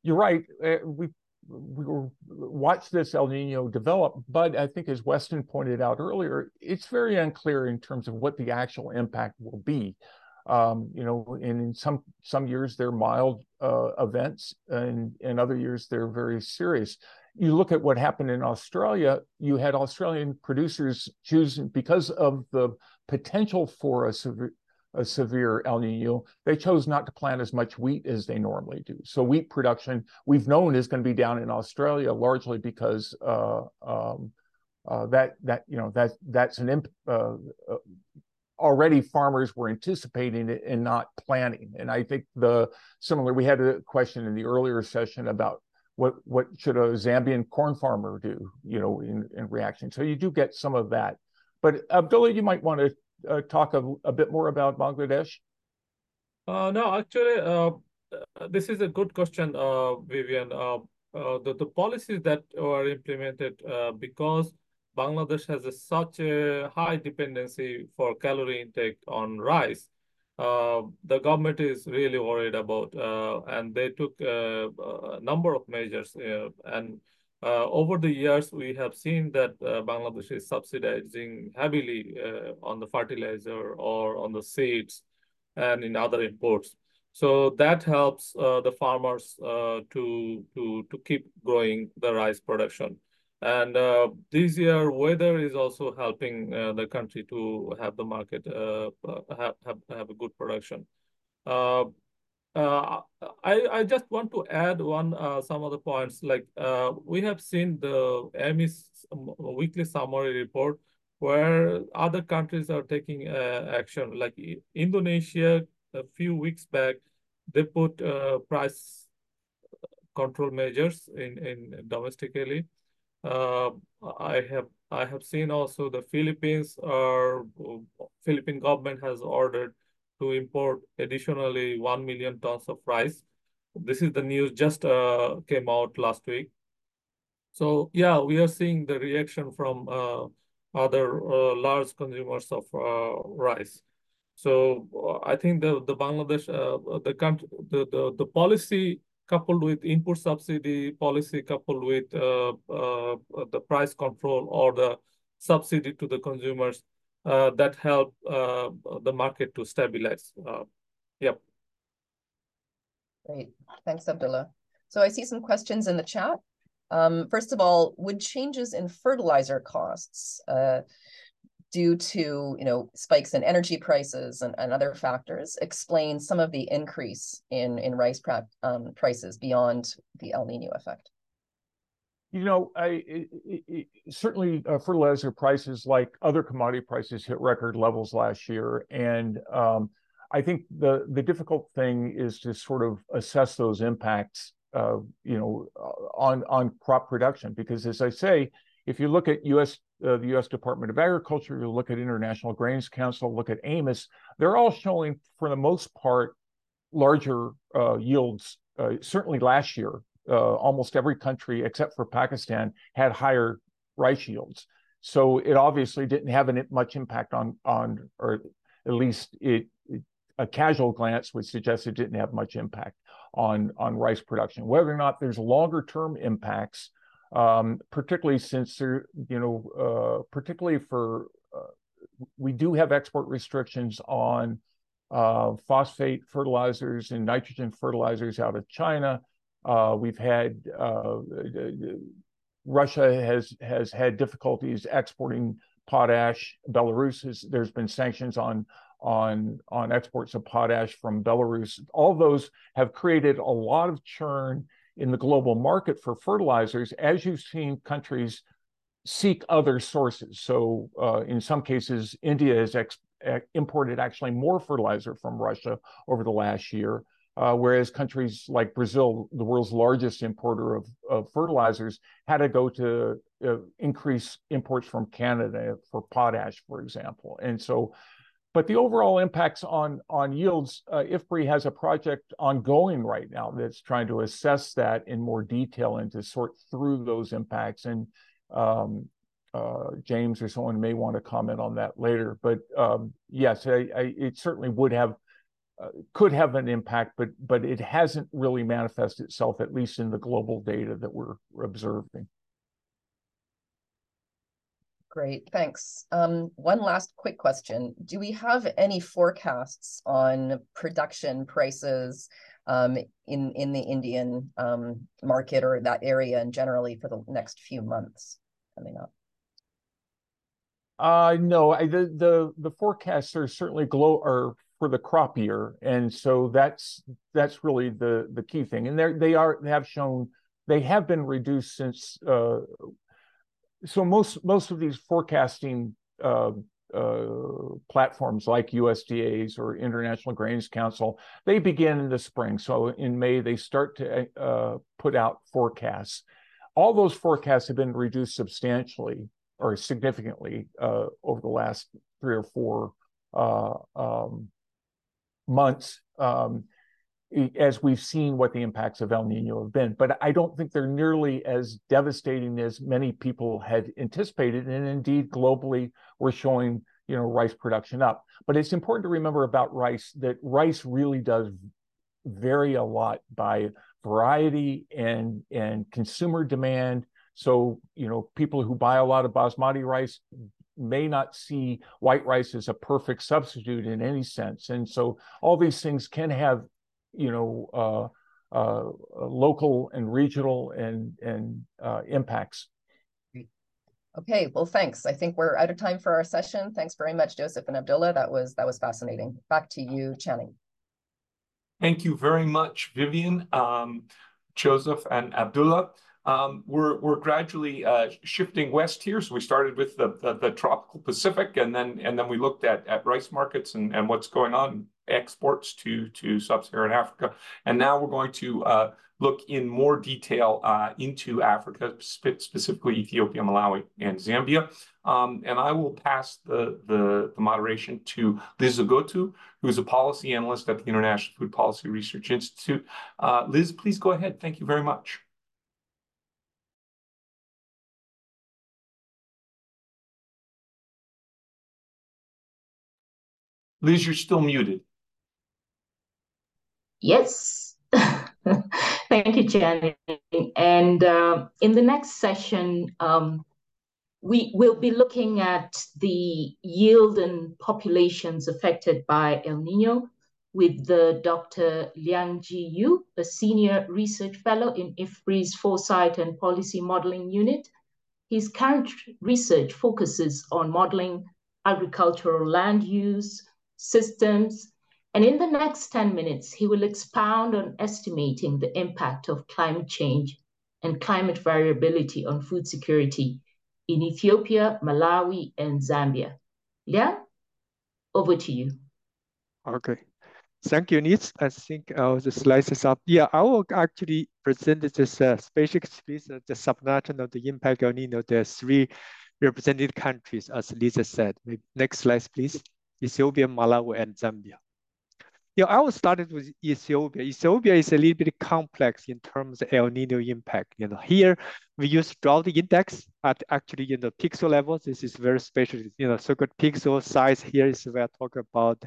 you're right. Uh, we we will watch this El Nino develop, but I think as Weston pointed out earlier, it's very unclear in terms of what the actual impact will be. Um, you know, in some some years they're mild uh, events, and in other years they're very serious. You look at what happened in Australia. You had Australian producers choosing because of the potential for a severe, a severe El Nino, they chose not to plant as much wheat as they normally do. So wheat production, we've known, is going to be down in Australia largely because uh, um, uh, that that you know that that's an imp, uh, uh, already farmers were anticipating it and not planning. And I think the similar we had a question in the earlier session about what what should a Zambian corn farmer do, you know, in, in reaction. So you do get some of that. But Abdullah, you might want to uh, talk a, a, bit more about Bangladesh? Uh, no, actually, uh, this is a good question, uh, Vivian. Uh, uh, the, the policies that are implemented because Bangladesh has a, such a high dependency for calorie intake on rice, the government is really worried about, and they took a number of measures and uh, over the years, we have seen that uh, Bangladesh is subsidizing heavily uh, on the fertilizer or on the seeds and in other imports. So that helps uh, the farmers uh, to, to, to keep growing the rice production. And uh, this year, weather is also helping the country to have the market have, have, have a good production. Uh, I, I just want to add one uh, some other points. Like uh, we have seen the AMIS weekly summary report where other countries are taking uh, action. Like Indonesia, a few weeks back, they put uh, price control measures in in domestically. Uh, I have I have seen also the Philippines or Philippine government has ordered to import additionally 1 million tons of rice. This is the news just uh, came out last week. So yeah, we are seeing the reaction from uh, other uh, large consumers of uh, rice. So uh, I think the the Bangladesh uh, the country the, the the policy coupled with input subsidy policy coupled with the price control or the subsidy to the consumers uh, that help uh, the market to stabilize. Uh, yep. Great. Thanks, Abdullah. So I see some questions in the chat. Um, first of all, would changes in fertilizer costs uh, due to you know spikes in energy prices and, and other factors explain some of the increase in in rice um, prices beyond the El Nino effect? You know, I it, it, certainly uh, fertilizer prices, like other commodity prices, hit record levels last year, and um, I think the the difficult thing is to sort of assess those impacts, uh, you know, on on crop production, because as I say, if you look at U.S. Uh, the U.S. Department of Agriculture, you look at International Grains Council, look at AMIS, they're all showing, for the most part, larger uh, yields. Uh, certainly last year, uh, almost every country except for Pakistan had higher rice yields. So it obviously didn't have an, much impact on on, or at least it, it, a casual glance would suggest it didn't have much impact on, on rice production. Whether or not there's longer term impacts, um, particularly since there, you know, uh, particularly for, uh, we do have export restrictions on uh, phosphate fertilizers and nitrogen fertilizers out of China. Uh, we've had uh, Russia has has had difficulties exporting potash. Belarus has there's been sanctions on on on exports of potash from Belarus. All those have created a lot of churn in the global market for fertilizers, as you've seen countries seek other sources. So uh, in some cases, India has ex- imported actually more fertilizer from Russia over the last year. Uh, whereas countries like Brazil, the world's largest importer of, of fertilizers, had to go to uh, increase imports from Canada for potash, for example. And so, but the overall impacts on on yields, uh, IFPRI has a project ongoing right now that's trying to assess that in more detail and to sort through those impacts. And um, uh, James or someone may want to comment on that later. But um, yes, I, I, it certainly would have uh, could have an impact, but but it hasn't really manifested itself, at least in the global data that we're observing. Great, thanks. Um, one last quick question. Do we have any forecasts on production prices um, in, in the Indian um, market or that area and generally for the next few months coming up? Uh, no, I, the, the, the forecasts are certainly glow are for the crop year. And so that's, that's really the, the key thing. And they they are, they have shown, they have been reduced since, uh, so most most of these forecasting uh, uh, platforms like USDA's or International Grains Council, they begin in the spring. So in May, they start to uh, put out forecasts. All those forecasts have been reduced substantially or significantly uh, over the last three or four uh, um, months. Um, as we've seen what the impacts of El Nino have been. But I don't think they're nearly as devastating as many people had anticipated. And indeed, globally, we're showing you know rice production up. But it's important to remember about rice that rice really does vary a lot by variety and and consumer demand. So you know people who buy a lot of basmati rice may not see white rice as a perfect substitute in any sense. And so all these things can have you know, uh, uh, local and regional and and uh, impacts. Okay, well, thanks. I think we're out of time for our session. Thanks very much, Joseph and Abdullah. That was that was fascinating. Back to you, Channing. Thank you very much, Vivian, um, Joseph, and Abdullah. Um, we're we're gradually uh, shifting west here. So we started with the, the, the tropical Pacific, and then and then we looked at at rice markets and and what's going on exports to to sub-Saharan Africa, and now we're going to uh, look in more detail uh, into Africa, specifically Ethiopia, Malawi, and Zambia. Um, and I will pass the, the, the moderation to Liz Agotu, who is a policy analyst at the International Food Policy Research Institute. Uh, Liz, please go ahead. Thank you very much. Liz, you're still muted. Yes. (laughs) Thank you, Jenny. And uh, in the next session, um, we will be looking at the yield and populations affected by El Nino with the Dr. Liangzhi You, a senior research fellow in IFPRI's Foresight and Policy Modeling Unit. His current research focuses on modeling agricultural land use, systems, and in the next 10 minutes, he will expound on estimating the impact of climate change and climate variability on food security in Ethiopia, Malawi, and Zambia. Liang, over to you. Okay. Thank you, Nils. I think I'll just slice this up. Yeah, I will actually present this uh, spatial space, uh, the subnational, the impact on, you know, the three represented countries, as Lisa said. Next slide, please. Ethiopia, Malawi, and Zambia. Yeah, I will start with Ethiopia. Ethiopia is a little bit complex in terms of El Nino impact. You know, here we use drought index at actually in the pixel level. This is very special. You know, so good pixel size here is where I talk about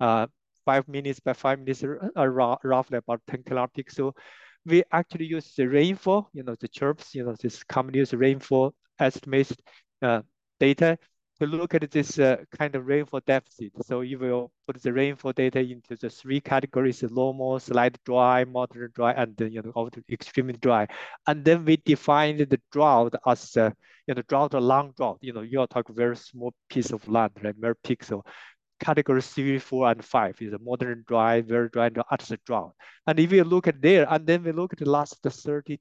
uh, five minutes by five minutes, uh, roughly about 10 kilometer pixel. We actually use the rainfall, you know, the CHIRPS, you know, this common use rainfall estimates uh, data to look at this uh, kind of rainfall deficit. So you will put the rainfall data into the three categories, normal, slight dry, moderate dry, and then, you know, extremely dry. And then we define the drought as, uh, you know, drought or long drought. You know, you're talking very small piece of land, right, very pixel. Category three, four, and five is a modern dry, very dry, and utter drought. And if you look at there, and then we look at the last 30,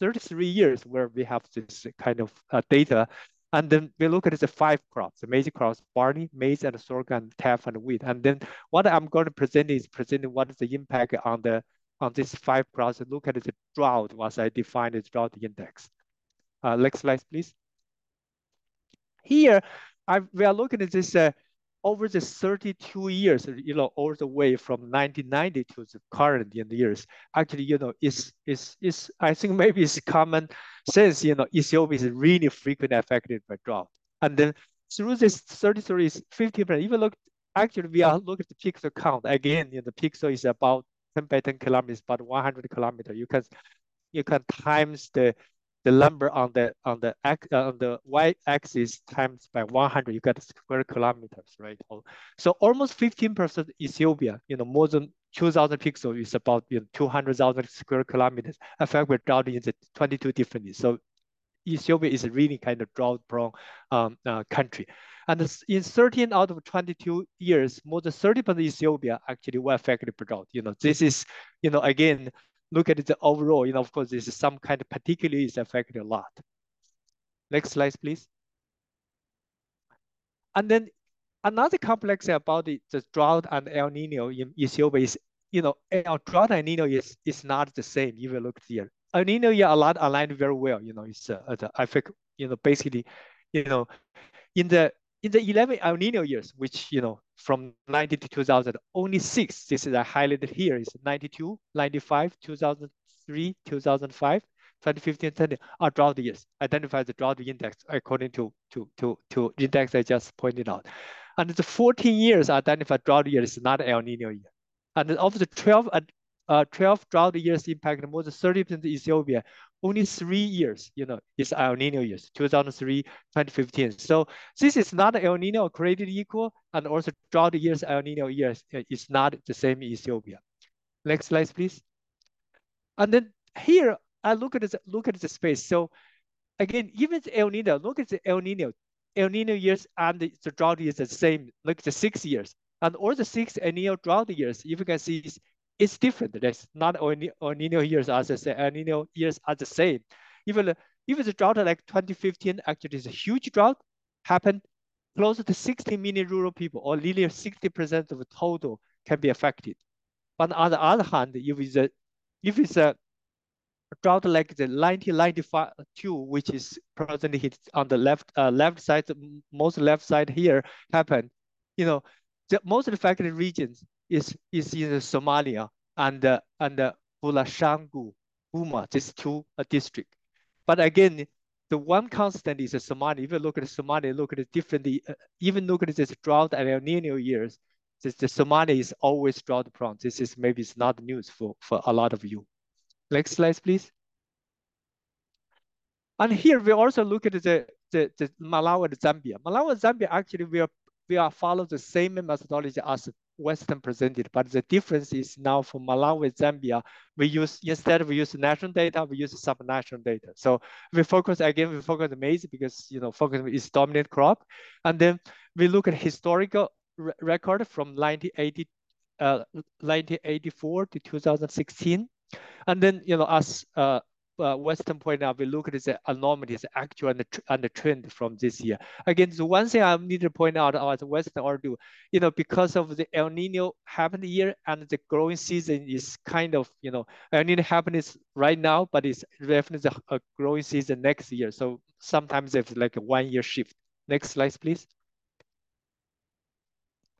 33 years where we have this kind of uh, data, and then we look at the five crops, the major crops, barley, maize, and sorghum, teff, and wheat. And then what I'm going to present is presenting what is the impact on the on these five crops. Look at the drought as I defined the drought index. Uh, next slide, please. Here, I, we are looking at this uh, over the 32 years, you know, all the way from 1990 to the current years, actually, you know, is is is I think maybe it's common sense, you know, Ethiopia is really frequently affected by drought. And then through this 33 is 50%, even look, actually we are looking at the pixel count. Again, you know, the pixel is about 10 by 10 kilometers, about 100 kilometers. You can you can times the the number on the on the uh, on the y-axis times by 100, you get square kilometers, right? So almost 15% Ethiopia, you know, more than 2,000 pixels is about you know 200,000 square kilometers. in Affected by drought in the 22 differently. So Ethiopia is a really kind of drought-prone um, uh, country. And in 13 out of 22 years, more than 30% Ethiopia actually were affected by drought. You know, this is, you know, again, look at the overall, you know, of course, this is some kind of particularly is affected a lot. Next slide, please. And then another complex about the, the drought and El Nino in Ethiopia is, you know, El drought and El Nino is, is not the same. If you look here, El Nino, yeah, a lot aligned very well. You know, it's uh, I think, you know, basically, you know, in the in the 11 El Nino years, which, you know, from 90 to 2000, only six, this is I highlighted here, is 92, 95, 2003, 2005, 2015, 20 are drought years. Identify the drought index according to, to, to, to index I just pointed out. And the 14 years identified drought years is not El Nino year. And of the 12, uh, 12 drought years impacted more than 30% Ethiopia, only three years, you know, is El Nino years, 2003, 2015. So this is not El Nino created equal, and also drought years, El Nino years is not the same in Ethiopia. Next slide, please. And then here, I look at the, look at the space. So again, even the El Nino, look at the El Nino. El Nino years and the, the drought years the same, at the six years. And all the six El Nino drought years, if you can see, it's different. That's not El Nino uh, years as I say, El Nino years are the same. Even uh, even the drought like 2015 actually is a huge drought happened close to 60 million rural people or nearly 60% of the total can be affected. But on the other hand, if it's a if it's a drought like the 1992, which is presently hit on the left uh, left side, most left side here happened, you know, the most affected regions is, is in Somalia and, uh, and uh, Benishangul, Gumuz, these two uh, districts. But again, the one constant is the Somalia. If you look at Somalia, look at it differently, uh, even look at this drought and El Nino years, this, the Somalia is always drought prone. This is maybe it's not news for, for a lot of you. Next slide, please. And here we also look at the, the, the Malawi and Zambia. Malawi and Zambia actually we are we are follow the same methodology as Weston presented, but the difference is now for Malawi, Zambia, we use, instead we use national data, we use subnational data. So we focus, again, we focus on maize because, you know, focus is dominant crop. And then we look at historical record from 1980, uh, 1984 to 2016. And then, you know, as uh, uh, Weston point out, we look at the anomalies, actual and the, and the trend from this year. Again, the one thing I need to point out as Weston or do, you know, because of the El Nino happened here and the growing season is kind of, you know, El Nino happens right now, but it's definitely a growing season next year. So sometimes it's like a one year shift. Next slide, please.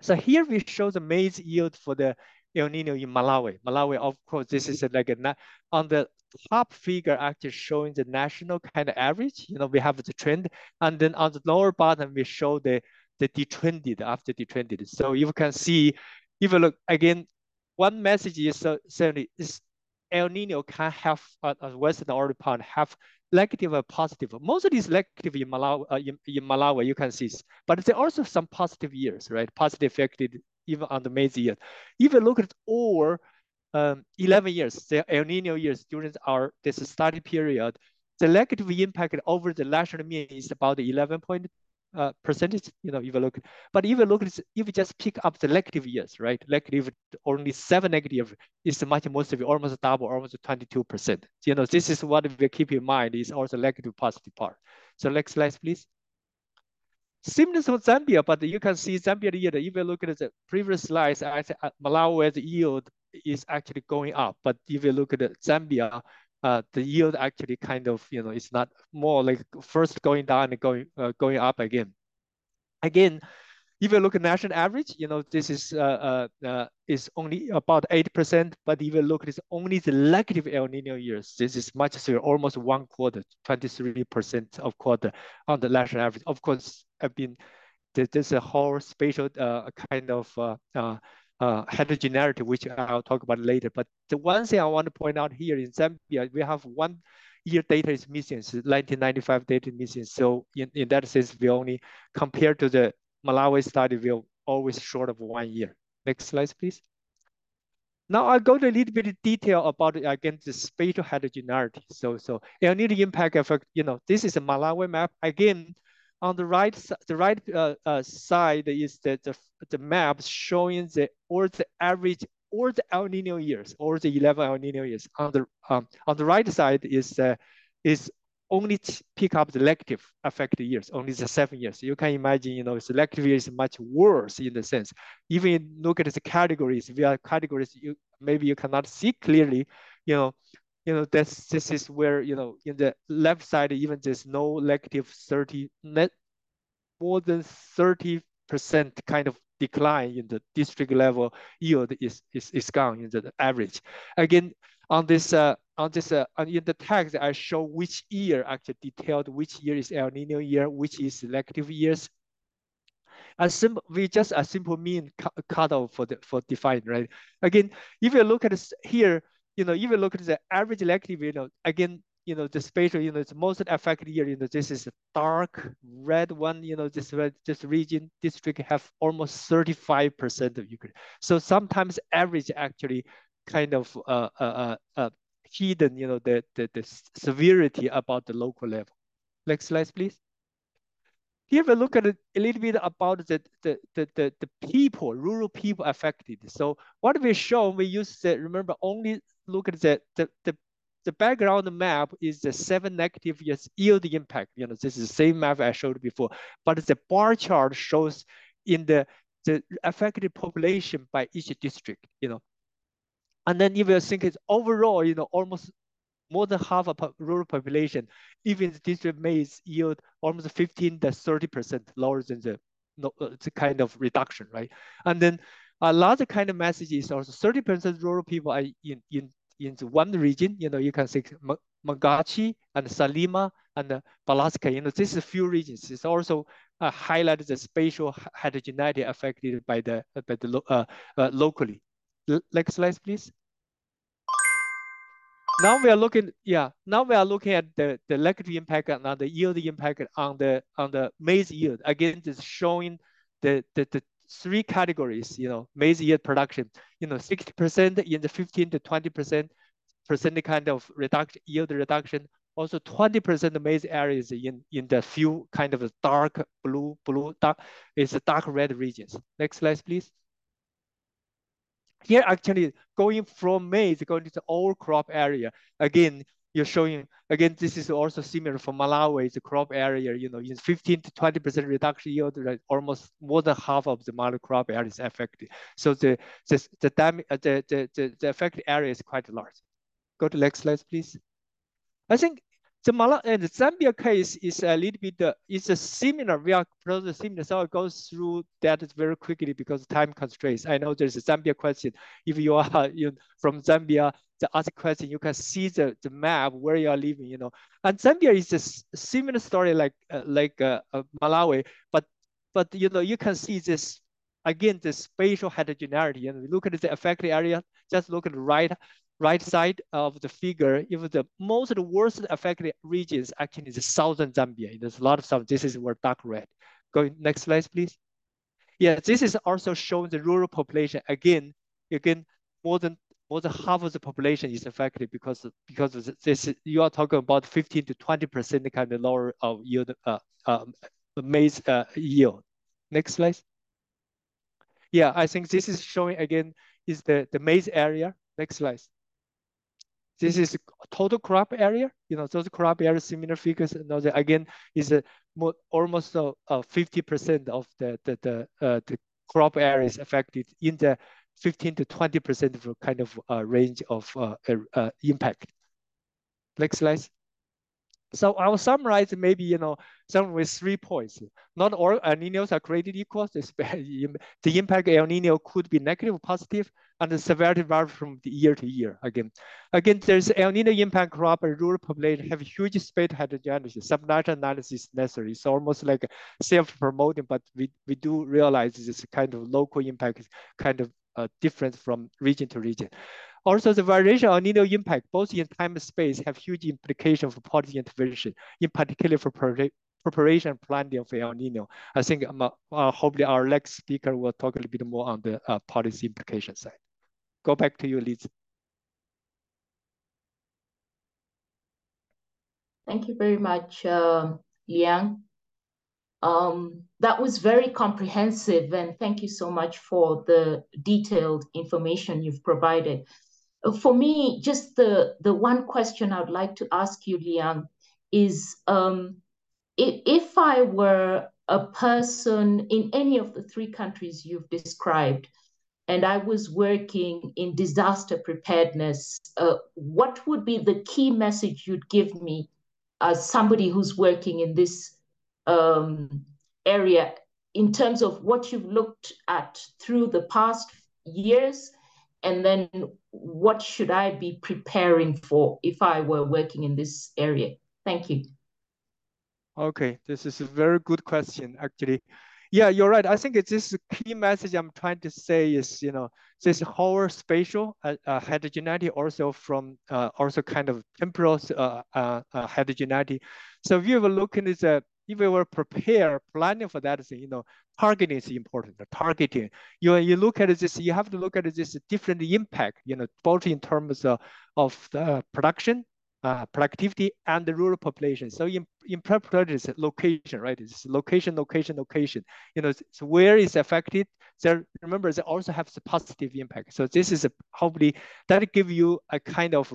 So here we show the maize yield for the El Nino in Malawi. Malawi, of course, this is like a, on the top figure actually showing the national kind of average. You know, we have the trend. And then on the lower bottom, we show the, the detrended after detrended. So you can see if you look again, one message is uh, certainly is El Nino can have uh, Weston oil pond have negative or positive. Most of these negative in Malawi, uh, in, in Malawi, you can see, but there are also some positive years, right? Positive affected even on the maize year. If you look at all um, 11 years, the El Nino years during our this study period, the negative impact over the national mean is about 11 point uh, percentage, you know, if you look, but if you look, if you just pick up the negative years, right? Negative, only seven negative is much more severe, almost double, almost 22%. You know, this is what we keep in mind is also negative positive part. So next slide, please. Similar to Zambia, but you can see Zambia yield, if you look at the previous slides, I uh, Malawi's yield is actually going up. But if you look at Zambia, uh, the yield actually kind of, you know, it's not more like first going down and going uh, going up again. Again, if you look at national average, you know, this is uh, uh, uh is only about 8%, but if you look at only the negative El Nino years, this is much severe, almost one quarter, 23% of quarter on the national average. Of course, I've been, there's a whole spatial uh, kind of uh, uh, uh, heterogeneity, which I'll talk about later. But the one thing I want to point out here in Zambia, we have one year data is missing, so 1995 data missing. So in, in that sense, we only compared to the Malawi study, we're always short of one year. Next slide, please. Now I go to a little bit of detail about again the spatial heterogeneity. So so El Nino impact effect. You know, this is a Malawi map. Again, on the right the right uh, uh, side is the, the the map showing the or the average or the El Nino years or the 11 El Nino years. On the um, on the right side is uh, is only pick up the elective affected years, only the seven years. You can imagine, you know, selective is much worse in the sense. Even look at the categories, via categories, you maybe you cannot see clearly, you know, you know, that's, this is where, you know, in the left side, even there's no elective 30, net, more than 30% kind of decline in the district level yield is, is, is gone in the average. Again, on this, uh, on this, uh, in the text, I show which year actually detailed which year is El Nino year, which is selective years. A simple, we just a simple mean cutoff for the for define, right? Again, if you look at this here, you know, even look at the average elective, you know, again, you know, the spatial, you know, it's most affected year, you know, this is a dark red one, you know, this red, this region district have almost 35% of Ukraine. So sometimes average actually kind of uh, uh, uh, uh, hidden, you know, the, the, the severity about the local level. Next slide, please. Here we look at a, a little bit about the, the, the, the, the people, rural people affected. So what we show, we use the, remember, only look at the, the, the the background map is the seven negative years yield impact. You know, this is the same map I showed before, but the bar chart shows in the, the affected population by each district, you know. And then you think it's overall, you know, almost more than half of rural population, even the district maize yield almost 15 to 30% lower than the, uh, the kind of reduction, right? And then another kind of message is also 30% rural people are in, in in one region, you know, you can see Mangochi and Salima and Balaka, you know, this is a few regions. It's also uh, highlighted the spatial heterogeneity affected by the, by the uh, uh, locally. L next slide, please. Now we are looking, yeah, now we are looking at the, the negative impact and the yield impact on the on the maize yield. Again, just showing the, the, the three categories, you know, maize yield production, you know, 60% in the 15 to 20% kind of reduction, yield reduction, also 20% maize areas in, in the few kind of dark blue, blue, dark, is dark red regions. Next slide, please. Here actually going from maize going to the old crop area. Again, you're showing, again, this is also similar for Malawi, the crop area, you know, in 15 to 20% reduction yield, right? almost more than half of the Malawi crop area is affected. So the, the, the, damage, uh, the, the, the, the affected area is quite large. Go to next slide, please. I think the Mala and the Zambia case is a little bit, uh, it's a similar, we are close similar, so I'll go through that very quickly because time constraints. I know there's a Zambia question. If you are (laughs) you know, from Zambia, the other question, you can see the, the map where you are living, you know. And Zambia is a similar story like uh, like uh, Malawi, but but you know you can see this again, the spatial heterogeneity. And we look at the affected area, just look at the right, right side of the figure. If the most worst affected regions actually is southern Zambia. There's a lot of stuff. This is where dark red. Go next slide, please. Yeah, this is also showing the rural population. Again, again, more than more than half of the population is affected because because of this. You are talking about 15 to 20 percent kind of lower of yield, uh, uh, maize uh, yield. Next slide. Yeah, I think this is showing again is the the maize area. Next slide. This is total crop area. You know, those crop area similar figures. Another again is a more, almost 50% of the the the, uh, the crop areas affected in the 15 to 20% of kind of uh, range of uh, impact. Next slide. So I will summarize maybe, you know, some with three points. Not all El Ninos are created equal. (laughs) The impact of El Nino could be negative or positive, and the severity varies from year to year. Again, again, there's El Nino impact crop and rural population have huge space heterogeneity. Subnational analysis necessary. It's almost like self-promoting, but we, we do realize this kind of local impact kind of uh, different from region to region. Also, the variation of Nino impact, both in time and space, have huge implications for policy intervention, in particular for preparation and planning for El Nino. I think um, uh, hopefully our next speaker will talk a little bit more on the uh, policy implication side. Go back to you, Liz. Thank you very much, uh, Liang. Um, that was very comprehensive, and thank you so much for the detailed information you've provided. For me, just the, the one question I'd like to ask you, Liang, is um, if, if I were a person in any of the three countries you've described, and I was working in disaster preparedness, uh, what would be the key message you'd give me as somebody who's working in this um, area in terms of what you've looked at through the past years and then what should I be preparing for if I were working in this area? Thank you. Okay, this is a very good question, actually. Yeah, you're right. I think it's this key message I'm trying to say is, you know, this whole spatial uh, uh, heterogeneity also from uh, also kind of temporal uh, uh, uh, heterogeneity. So if you were looking at the if we were prepared, planning for that thing, you know, targeting is important. The targeting, you you look at this, you have to look at this different impact, you know, both in terms of, of the production, uh, productivity, and the rural population. So in in preparatory location, right? It's location, location, location. You know, so where is affected. There, remember, they also have the positive impact. So this is a, hopefully that give you a kind of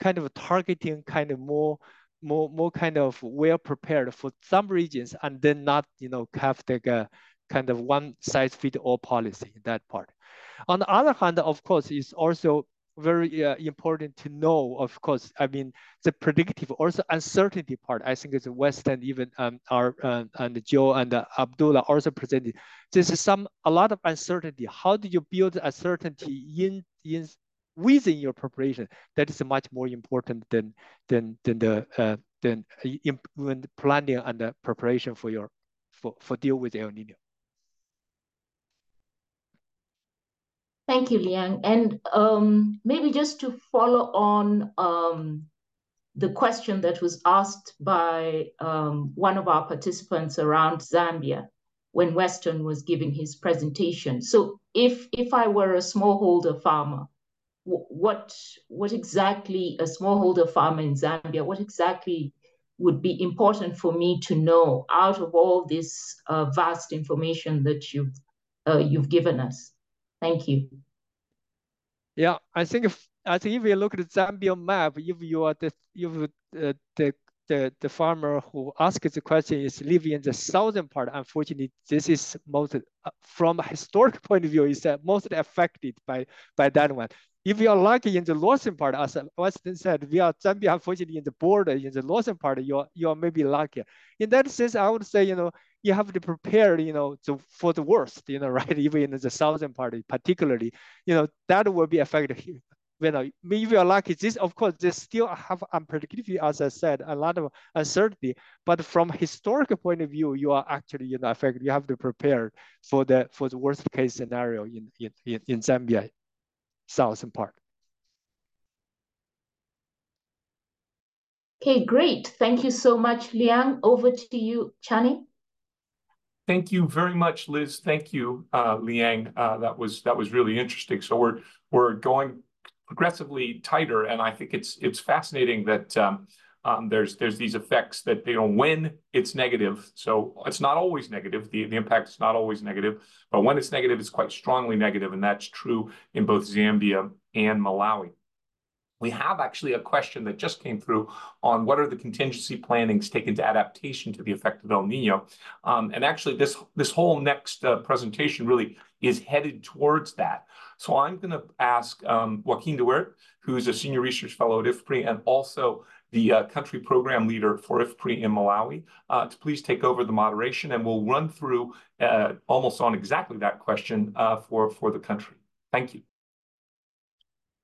kind of targeting, kind of more more more kind of well prepared for some regions and then not you know have like a kind of one size fit all policy in that part. On the other hand, of course, it's also very uh, important to know, of course, I mean, the predictive, also uncertainty part, I think is Weston, even um, our, uh, and Joe and uh, Abdullah also presented. There's some, a lot of uncertainty. How do you build uncertainty in, in within your preparation, that is much more important than than than the uh, than when planning and the preparation for your for for deal with El Nino. Thank you, Liang. And um, maybe just to follow on um, the question that was asked by um, one of our participants around Zambia when Weston was giving his presentation. So if if I were a smallholder farmer what what exactly a smallholder farmer in Zambia, what exactly would be important for me to know out of all this uh, vast information that you've uh, you've given us? Thank you. Yeah, I think if I think if you look at the Zambia map, if you are the if uh, the the, the farmer who asked the question is living in the southern part. Unfortunately, this is most, uh, from a historic (laughs) point of view, is uh, most affected by, by that one. If you are lucky in the northern part, as Weston said, we are Zambia, unfortunately, in the border, in the northern part, you are, you are maybe lucky. In that sense, I would say, you know, you have to prepare, you know, to, for the worst, you know, (laughs) right? Even in the southern part, particularly, you know, that will be affected you know, if you're lucky, this of course they still have unpredictability, as I said, a lot of uncertainty. But from historical point of view, you are actually, you know, affected. You have to prepare for the for the worst case scenario in in in Zambia, southern Park. Okay, great. Thank you so much, Liang. Over to you, Chani. Thank you very much, Liz. Thank you, uh, Liang. Uh, that was that was really interesting. So we're we're going progressively tighter, and I think it's it's fascinating that um, um, there's there's these effects that you know when it's negative. So it's not always negative. The the impact is not always negative, but when it's negative, it's quite strongly negative, and that's true in both Zambia and Malawi. We have actually a question that just came through on what are the contingency plannings taken to adaptation to the effect of El Nino. Um, and actually, this, this whole next uh, presentation really is headed towards that. So I'm going to ask um, Joachim De Weerdt, who's a senior research fellow at IFPRI and also the uh, country program leader for IFPRI in Malawi, uh, to please take over the moderation, and we'll run through uh, almost on exactly that question uh, for, for the country. Thank you.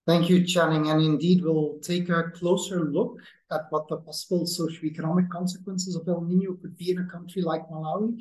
Thank you, Channing. And indeed, we'll take a closer look at what the possible socioeconomic consequences of El Nino could be in a country like Malawi.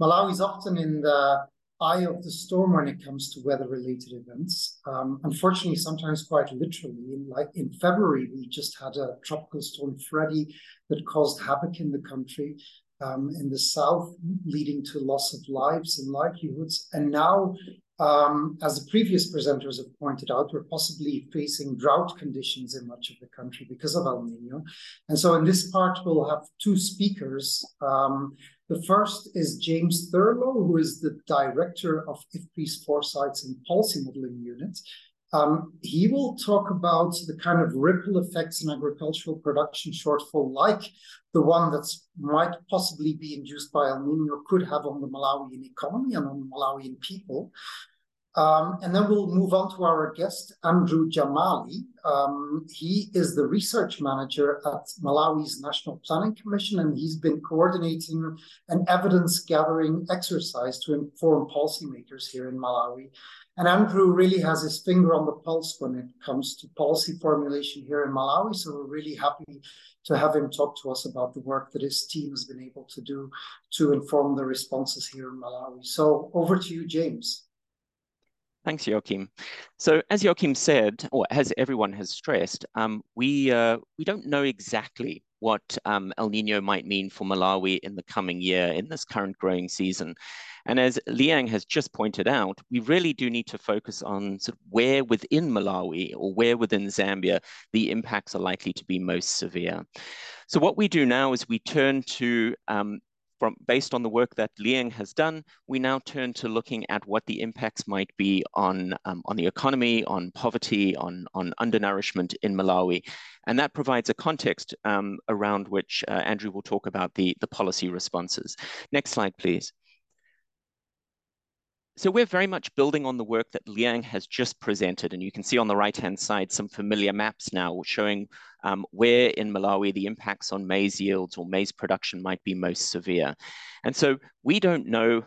Malawi is often in the eye of the storm when it comes to weather-related events. Um, unfortunately, sometimes quite literally. Like in February, we just had a tropical storm Freddy that caused havoc in the country. Um, in the south, leading to loss of lives and livelihoods. And now um, as the previous presenters have pointed out, we're possibly facing drought conditions in much of the country because of El Nino. And so in this part, we'll have two speakers. Um, the first is James Thurlow, who is the director of IFPRI's Foresights and Policy Modeling Unit. Um, he will talk about the kind of ripple effects in agricultural production shortfall, like the one that might possibly be induced by El Nino, could have on the Malawian economy and on the Malawian people. Um, and then we'll move on to our guest, Andrew Jamali. Um, he is the research manager at Malawi's National Planning Commission, and he's been coordinating an evidence gathering exercise to inform policymakers here in Malawi. And Andrew really has his finger on the pulse when it comes to policy formulation here in Malawi. So we're really happy to have him talk to us about the work that his team has been able to do to inform the responses here in Malawi. So over to you, James. Thanks, Joachim. So as Joachim said, or as everyone has stressed, um, we, uh, we don't know exactly what um, El Nino might mean for Malawi in the coming year, in this current growing season. And as Liang has just pointed out, we really do need to focus on sort of where within Malawi or where within Zambia the impacts are likely to be most severe. So what we do now is we turn to um, from based on the work that Liang has done, we now turn to looking at what the impacts might be on, um, on the economy, on poverty, on, on undernourishment in Malawi. And that provides a context um, around which uh, Andrew will talk about the, the policy responses. Next slide, please. So we're very much building on the work that Liang has just presented. And you can see on the right-hand side some familiar maps now showing um, where in Malawi the impacts on maize yields or maize production might be most severe. And so we don't know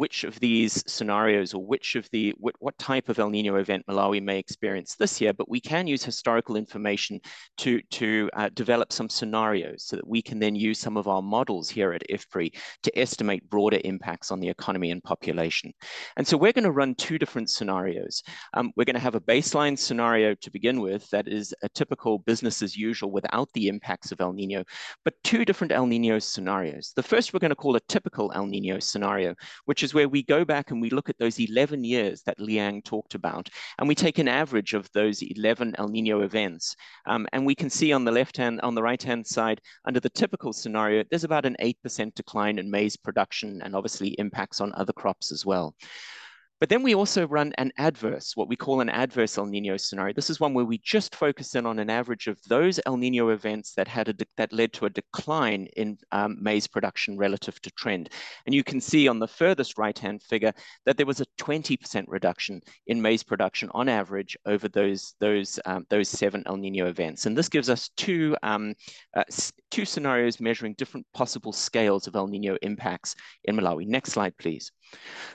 which of these scenarios or which of the what, what, type of El Nino event Malawi may experience this year, but we can use historical information to, to uh, develop some scenarios so that we can then use some of our models here at IFPRI to estimate broader impacts on the economy and population. And so we're going to run two different scenarios. Um, we're going to have a baseline scenario to begin with that is a typical business as usual without the impacts of El Nino, but two different El Nino scenarios. The first we're going to call a typical El Nino scenario, which is is where we go back and we look at those 11 years that Liang talked about, and we take an average of those 11 El Nino events. Um, and we can see on the left hand, on the right hand side, under the typical scenario, there's about an 8% decline in maize production and obviously impacts on other crops as well. But then we also run an adverse, what we call an adverse El Nino scenario. This is one where we just focus in on an average of those El Nino events that had a that led to a decline in um, maize production relative to trend. And you can see on the furthest right-hand figure that there was a 20% reduction in maize production on average over those those um, those seven El Nino events. And this gives us two um, uh, two scenarios measuring different possible scales of El Nino impacts in Malawi. Next slide, please.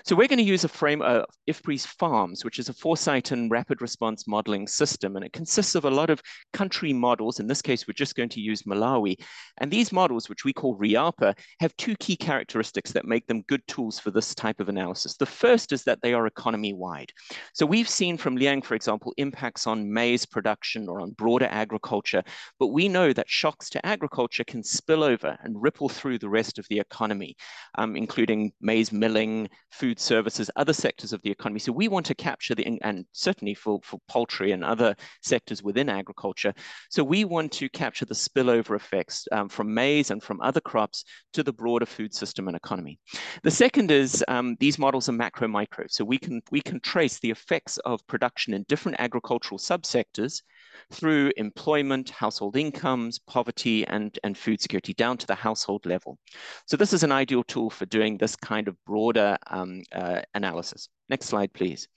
So we're going to use a frame, of IFPRI's FARMS, which is a foresight and rapid response modeling system. And it consists of a lot of country models. In this case, we're just going to use Malawi. And these models, which we call RIAPA, have two key characteristics that make them good tools for this type of analysis. The first is that they are economy-wide. So we've seen from Liang, for example, impacts on maize production or on broader agriculture, but we know that shocks to agriculture can spill over and ripple through the rest of the economy, um, including maize milling, food services, other sectors of the economy. So we want to capture the, and certainly for, for poultry and other sectors within agriculture. So we want to capture the spillover effects um, from maize and from other crops to the broader food system and economy. The second is um, these models are macro micro. So we can, we can trace the effects of production in different agricultural subsectors through employment, household incomes, poverty, and, and food security down to the household level. So this is an ideal tool for doing this kind of broader um, uh, analysis. Next slide, please.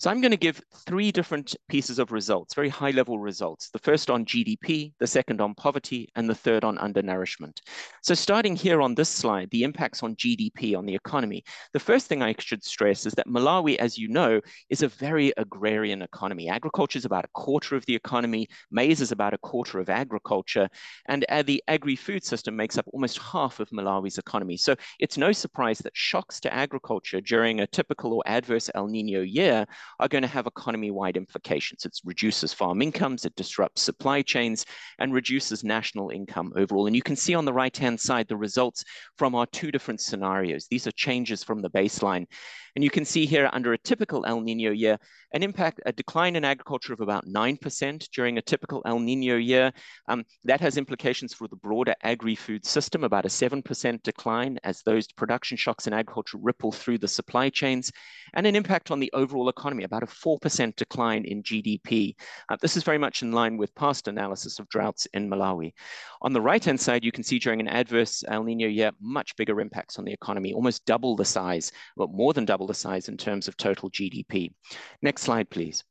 So I'm going to give three different pieces of results, very high level results. The first on GDP, the second on poverty, and the third on undernourishment. So starting here on this slide, the impacts on GDP on the economy. The first thing I should stress is that Malawi, as you know, is a very agrarian economy. Agriculture is about a quarter of the economy. Maize is about a quarter of agriculture. And uh, the agri-food system makes up almost half of Malawi's economy. So it's no surprise that shocks to agriculture during a typical or adverse El Nino year are going to have economy-wide implications. It reduces farm incomes, it disrupts supply chains, and reduces national income overall. And you can see on the right-hand side the results from our two different scenarios. These are changes from the baseline. And you can see here under a typical El Nino year, an impact, a decline in agriculture of about 9% during a typical El Nino year. Um, that has implications for the broader agri-food system, about a 7% decline as those production shocks in agriculture ripple through the supply chains, and an impact on the overall economy, about a 4% decline in GDP. Uh, this is very much in line with past analysis of droughts in Malawi. On the right-hand side, you can see during an adverse El Nino year, much bigger impacts on the economy, almost double the size, well, more than double size in terms of total GDP. Next slide, please.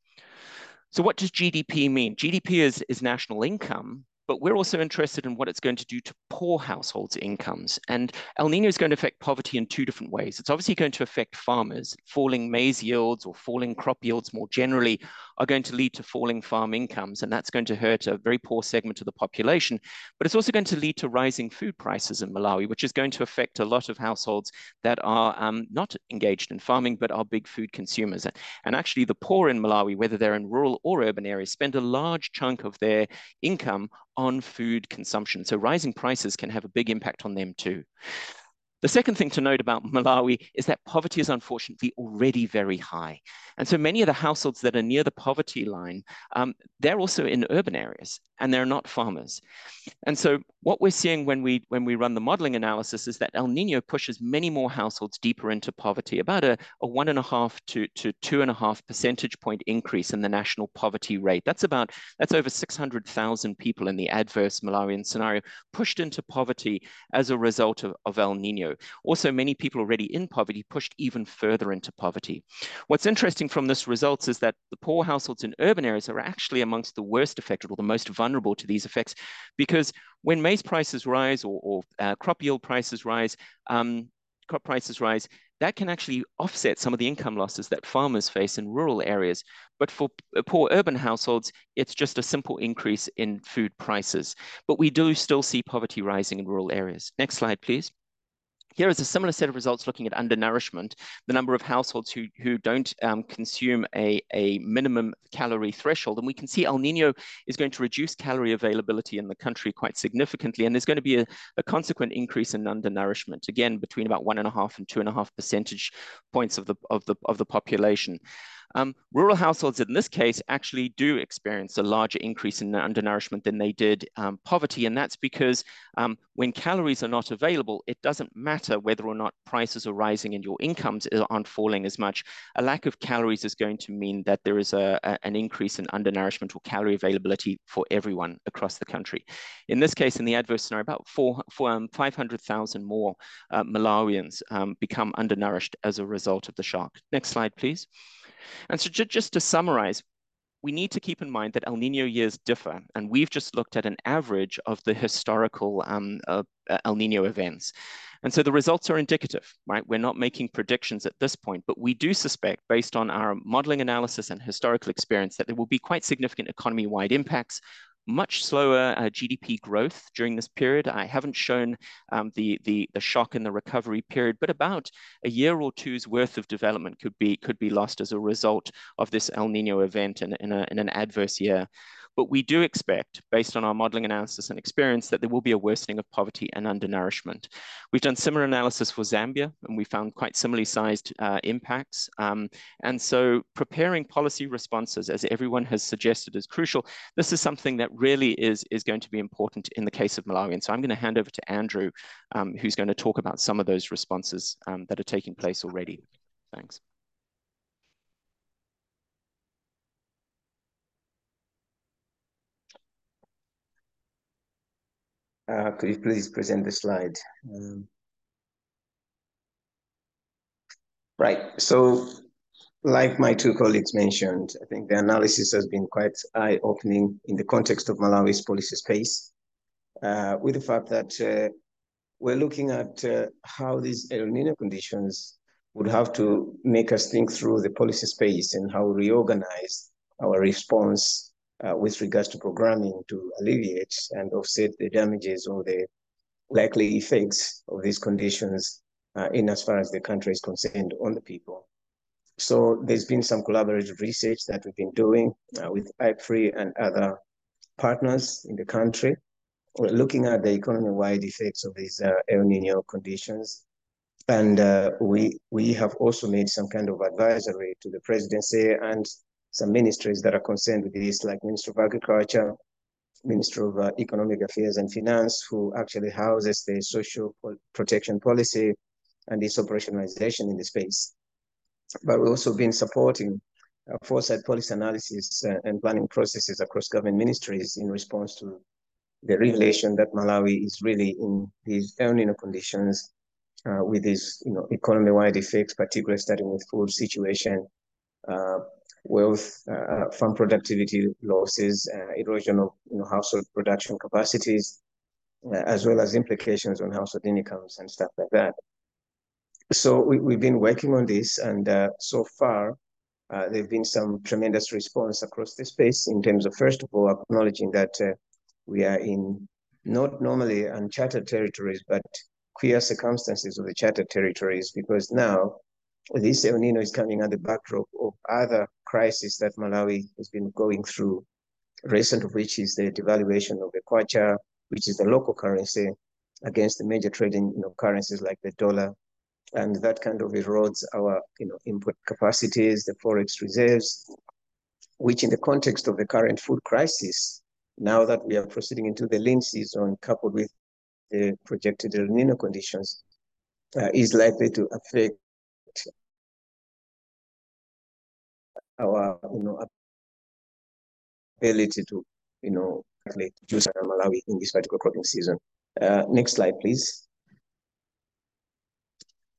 So what does GDP mean? GDP is, is national income, but we're also interested in what it's going to do to poor households' incomes. And El Nino is going to affect poverty in two different ways. It's obviously going to affect farmers. Falling maize yields or falling crop yields more generally are going to lead to falling farm incomes, and that's going to hurt a very poor segment of the population. But it's also going to lead to rising food prices in Malawi, which is going to affect a lot of households that are um, not engaged in farming, but are big food consumers. And actually, the poor in Malawi, whether they're in rural or urban areas, spend a large chunk of their income on food consumption. So rising prices can have a big impact on them too. The second thing to note about Malawi is that poverty is unfortunately already very high. And so many of the households that are near the poverty line, um, they're also in urban areas and they're not farmers. And so what we're seeing when we when we run the modeling analysis is that El Nino pushes many more households deeper into poverty, about a, a one and a half to, to two and a half percentage point increase in the national poverty rate. That's about that's over 600,000 people in the adverse Malawian scenario pushed into poverty as a result of, of El Nino. Also, many people already in poverty pushed even further into poverty. What's interesting from this results is that the poor households in urban areas are actually amongst the worst affected or the most vulnerable to these effects because when maize prices rise or, or uh, crop yield prices rise, um, crop prices rise, that can actually offset some of the income losses that farmers face in rural areas. But for poor urban households, it's just a simple increase in food prices. But we do still see poverty rising in rural areas. Next slide, please. Here is a similar set of results looking at undernourishment, the number of households who, who don't um, consume a, a minimum calorie threshold. And we can see El Nino is going to reduce calorie availability in the country quite significantly. And there's going to be a, a consequent increase in undernourishment, again, between about one and a half and two and a half percentage points of the, of the, of the population. Um, rural households in this case actually do experience a larger increase in undernourishment than they did um, poverty. And that's because um, when calories are not available, it doesn't matter whether or not prices are rising and your incomes aren't falling as much. A lack of calories is going to mean that there is a, a an increase in undernourishment or calorie availability for everyone across the country. In this case, in the adverse scenario, about four, four, um, 500,000 more uh, Malawians um, become undernourished as a result of the shock. Next slide, please. And so just to summarize, we need to keep in mind that El Nino years differ, and we've just looked at an average of the historical um, uh, El Nino events. And so the results are indicative, right? We're not making predictions at this point, but we do suspect, based on our modeling analysis and historical experience, that there will be quite significant economy-wide impacts much slower uh, GDP growth during this period. I haven't shown um, the, the, the shock in the recovery period, but about a year or two's worth of development could be, could be lost as a result of this El Nino event in, in, a, in an adverse year. But we do expect, based on our modeling analysis and experience, that there will be a worsening of poverty and undernourishment. We've done similar analysis for Zambia, and we found quite similarly sized uh, impacts. Um, and so preparing policy responses, as everyone has suggested, is crucial. This is something that really is, is going to be important in the case of Malawi. And so I'm going to hand over to Andrew, um, who's going to talk about some of those responses um, that are taking place already. Thanks. Uh, could you please present the slide? Um, right, so like my two colleagues mentioned, I think the analysis has been quite eye-opening in the context of Malawi's policy space, uh, with the fact that uh, we're looking at uh, how these El Nino conditions would have to make us think through the policy space and how reorganize our response uh, with regards to programming to alleviate and offset the damages or the likely effects of these conditions uh, in as far as the country is concerned on the people. So there's been some collaborative research that we've been doing uh, with IPFRI and other partners in the country. We're looking at the economy-wide effects of these uh, El Nino conditions. And uh, we, we have also made some kind of advisory to the presidency and some ministries that are concerned with this, like Minister of Agriculture, Minister of uh, Economic Affairs and Finance, who actually houses the social protection policy and its operationalization in the space. But we've also been supporting uh, foresight policy analysis uh, and planning processes across government ministries in response to the revelation that Malawi is really in these El Nino conditions uh, with these you know, economy-wide effects, particularly starting with food situation, uh, wealth, uh, farm productivity losses, uh, erosion of you know, household production capacities, uh, as well as implications on household incomes and stuff like that. So we, we've been working on this, and uh, so far, uh, there have been some tremendous response across the space in terms of, first of all, acknowledging that uh, we are in not normally uncharted territories, but queer circumstances of the chartered territories, because now this El Nino is coming at the backdrop of other crises that Malawi has been going through, recent of which is the devaluation of the kwacha, which is the local currency, against the major trading you know, currencies like the dollar. And that kind of erodes our you know, input capacities, the forex reserves, which in the context of the current food crisis, now that we are proceeding into the lean season, coupled with the projected El Nino conditions, uh, is likely to affect our you know ability to you know use Malawi in this particular cropping season. Uh, next slide, please.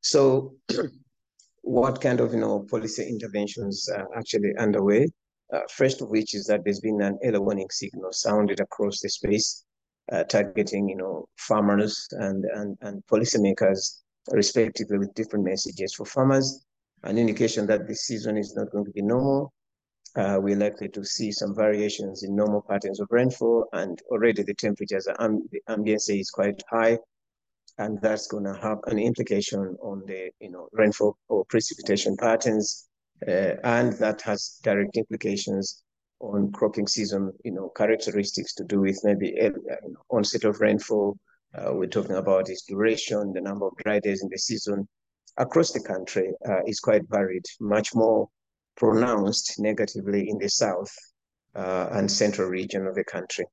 So, (clears throat) what kind of you know policy interventions are actually underway? Uh, first of which is that there's been an early warning signal sounded across the space, uh, targeting you know farmers and and and policymakers respectively with different messages for farmers an indication that this season is not going to be normal. Uh, we're likely to see some variations in normal patterns of rainfall, and already the temperatures, um, the ambient is quite high, and that's going to have an implication on the you know rainfall or precipitation patterns, uh, and that has direct implications on cropping season, you know, characteristics to do with maybe uh, onset of rainfall. Uh, we're talking about its duration, the number of dry days in the season, across the country uh, is quite varied, much more pronounced negatively in the south uh, and central region of the country.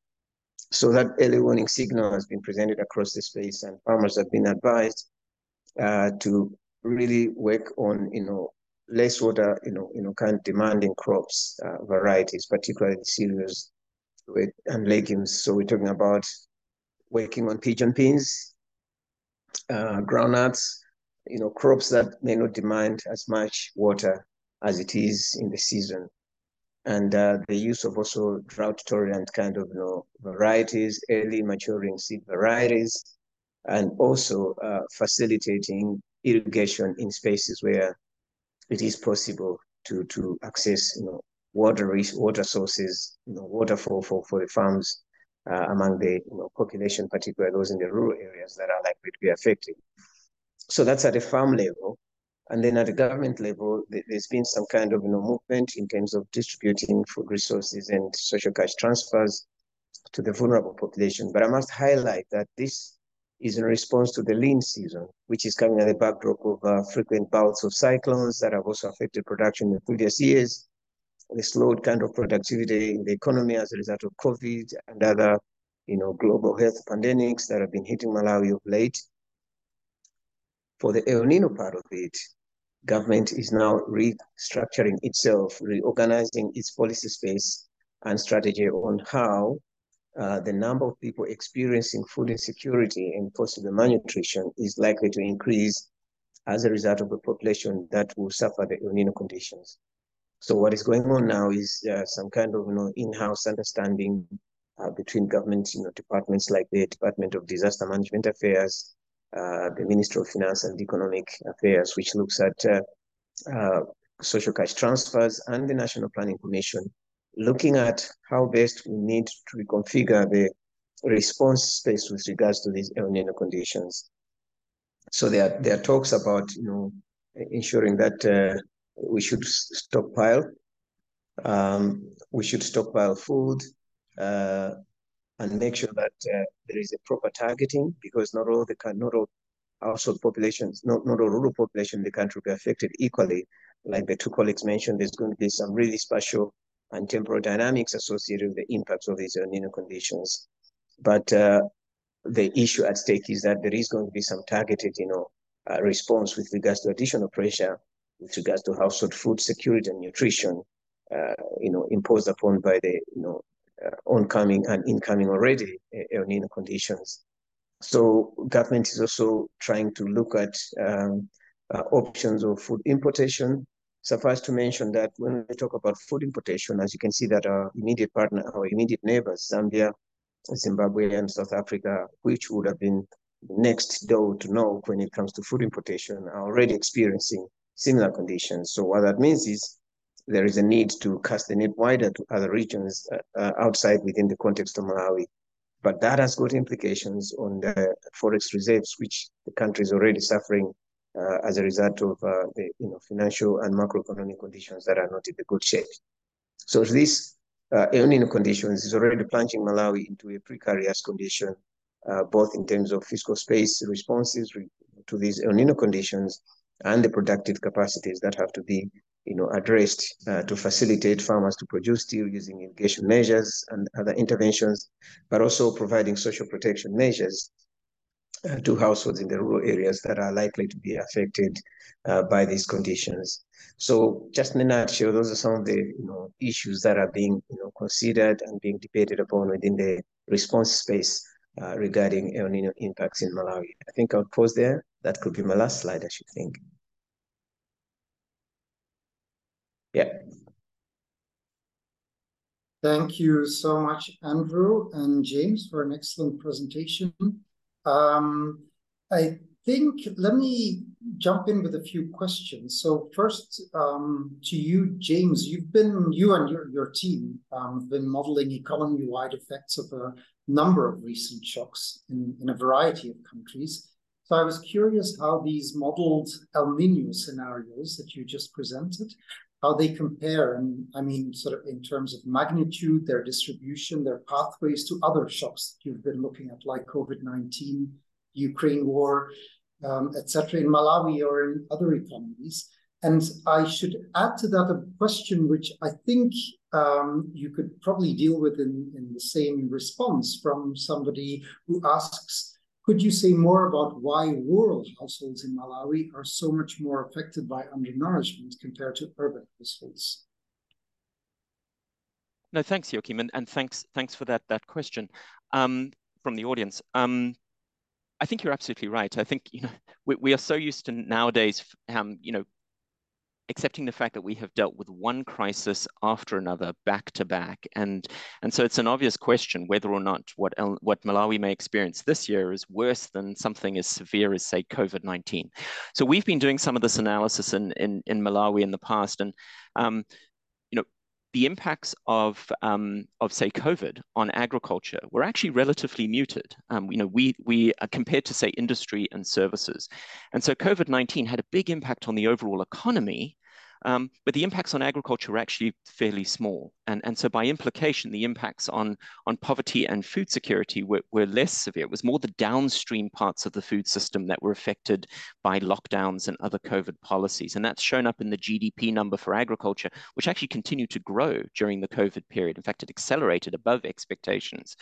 So that early warning signal has been presented across the space, and farmers have been advised uh, to really work on, you know, less water, you know, you know, kind of demanding crops uh, varieties, particularly cereals with, and legumes. So we're talking about working on pigeon peas, uh, groundnuts, you know, crops that may not demand as much water as it is in the season. and uh, the use of also drought tolerant kind of you know varieties, early maturing seed varieties, and also uh, facilitating irrigation in spaces where it is possible to to access you know water water sources, you know water for for, for the farms uh, among the you know, population, particularly those in the rural areas that are likely to be affected. So that's at a farm level. And then at the government level, there's been some kind of you know, movement in terms of distributing food resources and social cash transfers to the vulnerable population. But I must highlight that this is in response to the lean season, which is coming at the backdrop of uh, frequent bouts of cyclones that have also affected production in previous years, the slowed kind of productivity in the economy as a result of COVID and other, you know, global health pandemics that have been hitting Malawi of late. For the El Nino part of it, government is now restructuring itself, reorganizing its policy space and strategy on how uh, the number of people experiencing food insecurity and possible malnutrition is likely to increase as a result of a population that will suffer the El Nino conditions. So what is going on now is uh, some kind of you know in-house understanding uh, between government you know departments like the Department of Disaster Management Affairs, the Ministry of Finance and Economic Affairs, which looks at uh, uh, social cash transfers, and the National Planning Commission, looking at how best we need to reconfigure the response space with regards to these El Nino conditions. So there are, there are talks about you know ensuring that uh, we should stockpile. Um, we should stockpile food uh, and make sure that uh, there is a proper targeting because not all the not all household populations, not, not all rural population in the country will be affected equally. Like the two colleagues mentioned, there's going to be some really special and temporal dynamics associated with the impacts of these El Nino conditions. But uh, the issue at stake is that there is going to be some targeted, you know, uh, response with regards to additional pressure with regards to household food security and nutrition, uh, you know, imposed upon by the, you know, oncoming and incoming already uh, El Nino conditions. So government is also trying to look at um, uh, options of food importation. Suffice to mention that when we talk about food importation, as you can see that our immediate partner, our immediate neighbors, Zambia, Zimbabwe, and South Africa, which would have been next door to know when it comes to food importation, are already experiencing similar conditions. So what that means is there is a need to cast the net wider to other regions uh, uh, outside within the context of Malawi. But that has got implications on the forex reserves, which the country is already suffering uh, as a result of uh, the you know, financial and macroeconomic conditions that are not in the good shape. So this uh, conditions is already plunging Malawi into a precarious condition, uh, both in terms of fiscal space responses re to these El Nino conditions and the productive capacities that have to be you know, addressed uh, to facilitate farmers to produce steel using irrigation measures and other interventions, but also providing social protection measures uh, to households in the rural areas that are likely to be affected uh, by these conditions. So just in a nutshell, those are some of the you know, issues that are being you know, considered and being debated upon within the response space uh, regarding El Nino impacts in Malawi. I think I'll pause there. That could be my last slide, I should think. Yeah. Thank you so much, Andrew and James, for an excellent presentation. Um, I think, let me jump in with a few questions. So first, um, to you, James, you've been, you and your, your team um, have been modeling economy-wide effects of a number of recent shocks in, in a variety of countries. So I was curious how these modeled El Nino scenarios that you just presented, how they compare, and I mean, sort of in terms of magnitude, their distribution, their pathways to other shocks that you've been looking at, like COVID-19, Ukraine war, um, etc., in Malawi or in other economies. And I should add to that a question which I think um, you could probably deal with in, in the same response from somebody who asks, could you say more about why rural households in Malawi are so much more affected by undernourishment compared to urban households? No, thanks, Joachim, and, and thanks thanks for that that question um, from the audience. Um, I think you're absolutely right. I think you know we, we are so used to nowadays, um, you know, accepting the fact that we have dealt with one crisis after another back to back. And, and so it's an obvious question whether or not what, what Malawi may experience this year is worse than something as severe as, say, COVID-19. So we've been doing some of this analysis in, in, in Malawi in the past. And um, the impacts of, um, of say, COVID on agriculture were actually relatively muted. Um, you know, we, we uh, compared to, say, industry and services. And so COVID-19 had a big impact on the overall economy, um, but the impacts on agriculture are actually fairly small. And, and so by implication, the impacts on, on poverty and food security were, were less severe. It was more the downstream parts of the food system that were affected by lockdowns and other COVID policies. And that's shown up in the GDP number for agriculture, which actually continued to grow during the COVID period. In fact, it accelerated above expectations.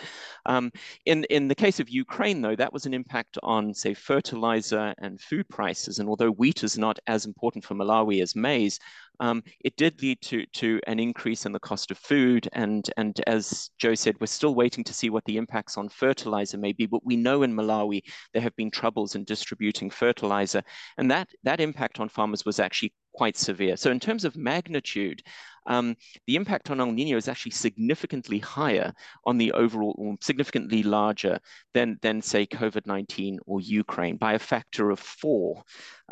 Um, in, in the case of Ukraine, though, that was an impact on, say, fertilizer and food prices. And although wheat is not as important for Malawi as maize, um, it did lead to, to an increase in the cost of food. And, and as Joe said, we're still waiting to see what the impacts on fertilizer may be. But we know in Malawi there have been troubles in distributing fertilizer. And that, that impact on farmers was actually quite severe. So in terms of magnitude, um, the impact on El Nino is actually significantly higher on the overall, or significantly larger than, than say, COVID-19 or Ukraine by a factor of four.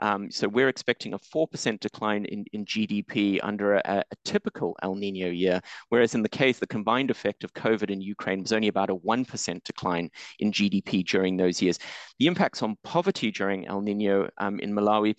Um, so we're expecting a 4% decline in, in GDP under a, a, typical El Nino year, whereas in the case, the combined effect of COVID and Ukraine was only about a 1% decline in GDP during those years. The impacts on poverty during El Nino um, in Malawi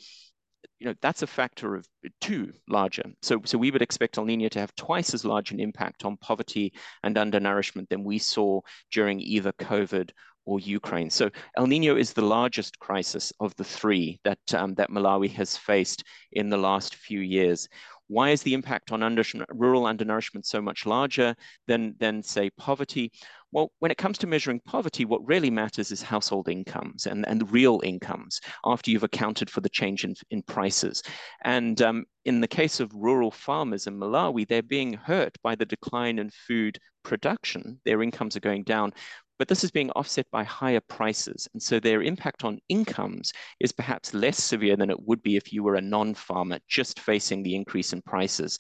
you know, that's a factor of two larger. So, so we would expect El Nino to have twice as large an impact on poverty and undernourishment than we saw during either COVID or Ukraine. So El Nino is the largest crisis of the three that, um, that Malawi has faced in the last few years. Why is the impact on under, rural undernourishment so much larger than, than, say, poverty? Well, when it comes to measuring poverty, what really matters is household incomes and, and real incomes after you've accounted for the change in, in prices. And um, in the case of rural farmers in Malawi, they're being hurt by the decline in food production. Their incomes are going down, but this is being offset by higher prices. And so their impact on incomes is perhaps less severe than it would be if you were a non-farmer just facing the increase in prices.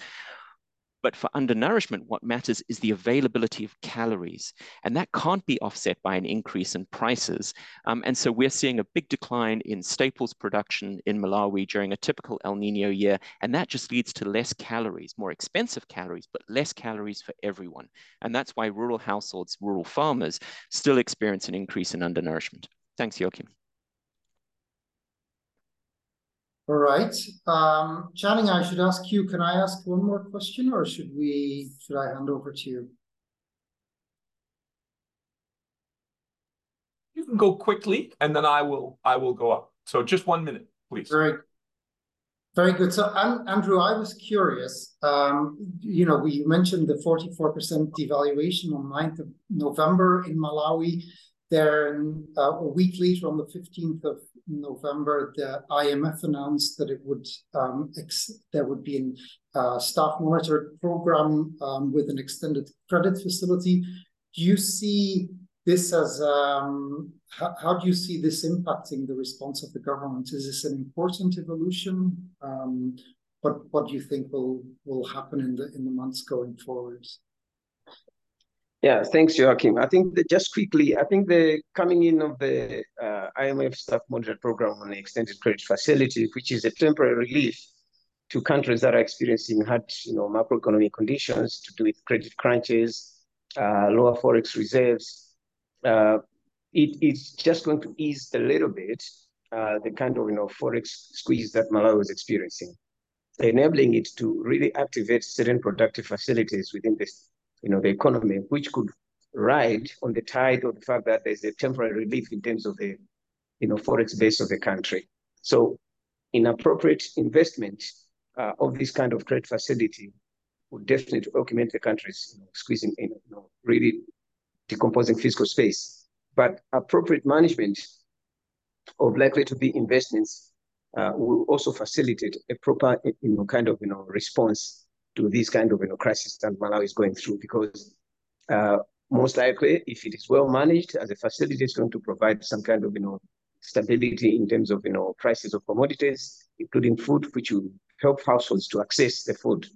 But for undernourishment, what matters is the availability of calories. And that can't be offset by an increase in prices. Um, and so we're seeing a big decline in staples production in Malawi during a typical El Nino year. And that just leads to less calories, more expensive calories, but less calories for everyone. And that's why rural households, rural farmers still experience an increase in undernourishment. Thanks, Joachim. All right. Um, Channing, I should ask you, can I ask one more question or should we, should I hand over to you? You can go quickly and then I will, I will go up. So just one minute, please. Very, very good. So Andrew, I was curious, um, you know, we mentioned the 44% devaluation on 9th of November in Malawi. Then uh, a week later on the 15th of November, the IMF announced that it would um, ex- there would be a uh, staff monitor program um, with an extended credit facility. Do you see this as um, how, how, do you see this impacting the response of the government? Is this an important evolution? Um, what what do you think will will happen in the in the months going forward? Yeah, thanks, Joachim. I think that just quickly, I think the coming in of the uh, IMF staff monitor program on the extended credit facility, which is a temporary relief to countries that are experiencing hard, you know, macroeconomic conditions to do with credit crunches, uh, lower forex reserves. Uh, it, it's just going to ease a little bit uh, the kind of, you know, forex squeeze that Malawi was experiencing, enabling it to really activate certain productive facilities within this you know, the economy, which could ride on the tide of the fact that there's a temporary relief in terms of the, you know, forex base of the country. So, inappropriate investment uh, of this kind of credit facility would definitely augment the country's you know, squeezing, you know, really decomposing fiscal space. But appropriate management of likely to be investments uh, will also facilitate a proper, you know, kind of, you know, response to this kind of you know crisis that Malawi is going through because uh, most likely, if it is well managed as a facility, it's going to provide some kind of you know stability in terms of you know prices of commodities, including food, which will help households to access the food.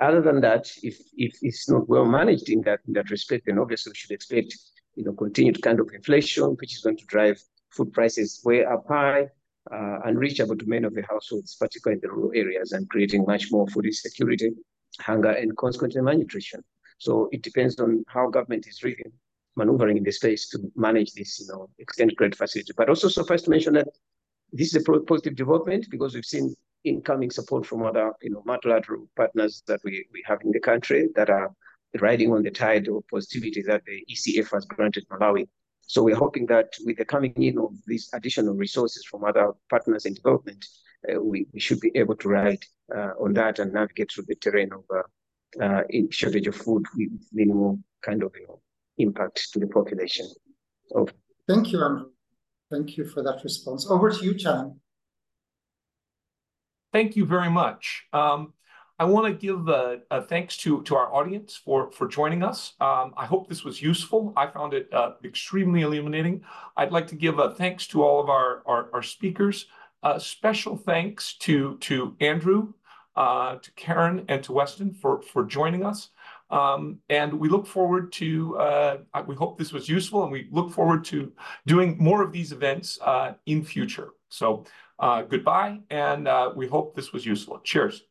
Other than that, if, if it's not well managed in that, in that respect, then obviously we should expect you know, continued kind of inflation, which is going to drive food prices way up high uh, and reachable to many of the households, particularly in the rural areas, and creating much more food insecurity, hunger, and consequently malnutrition. So it depends on how government is really maneuvering in the space to manage this, you know, extended credit facility. But also suffice to mention that this is a positive development because we've seen incoming support from other, you know, multilateral partners that we, we have in the country that are riding on the tide of positivity that the ECF has granted Malawi. So we're hoping that with the coming in of these additional resources from other partners in development, we, we should be able to ride uh, on that and navigate through the terrain of uh, uh shortage of food with minimal kind of you know, impact to the population. Over. Thank you, Andrew. Thank you for that response. Over to you, Chan. Thank you very much. Um, I want to give a, a, thanks to, to our audience for, for joining us. Um, I hope this was useful. I found it uh, extremely illuminating. I'd like to give a thanks to all of our, our, our speakers. Uh, special thanks to, to Andrew, uh, to Karen, and to Weston for, for joining us. Um, and we look forward to, uh, we hope this was useful, and we look forward to doing more of these events uh, in future. So uh, goodbye, and uh, we hope this was useful. Cheers.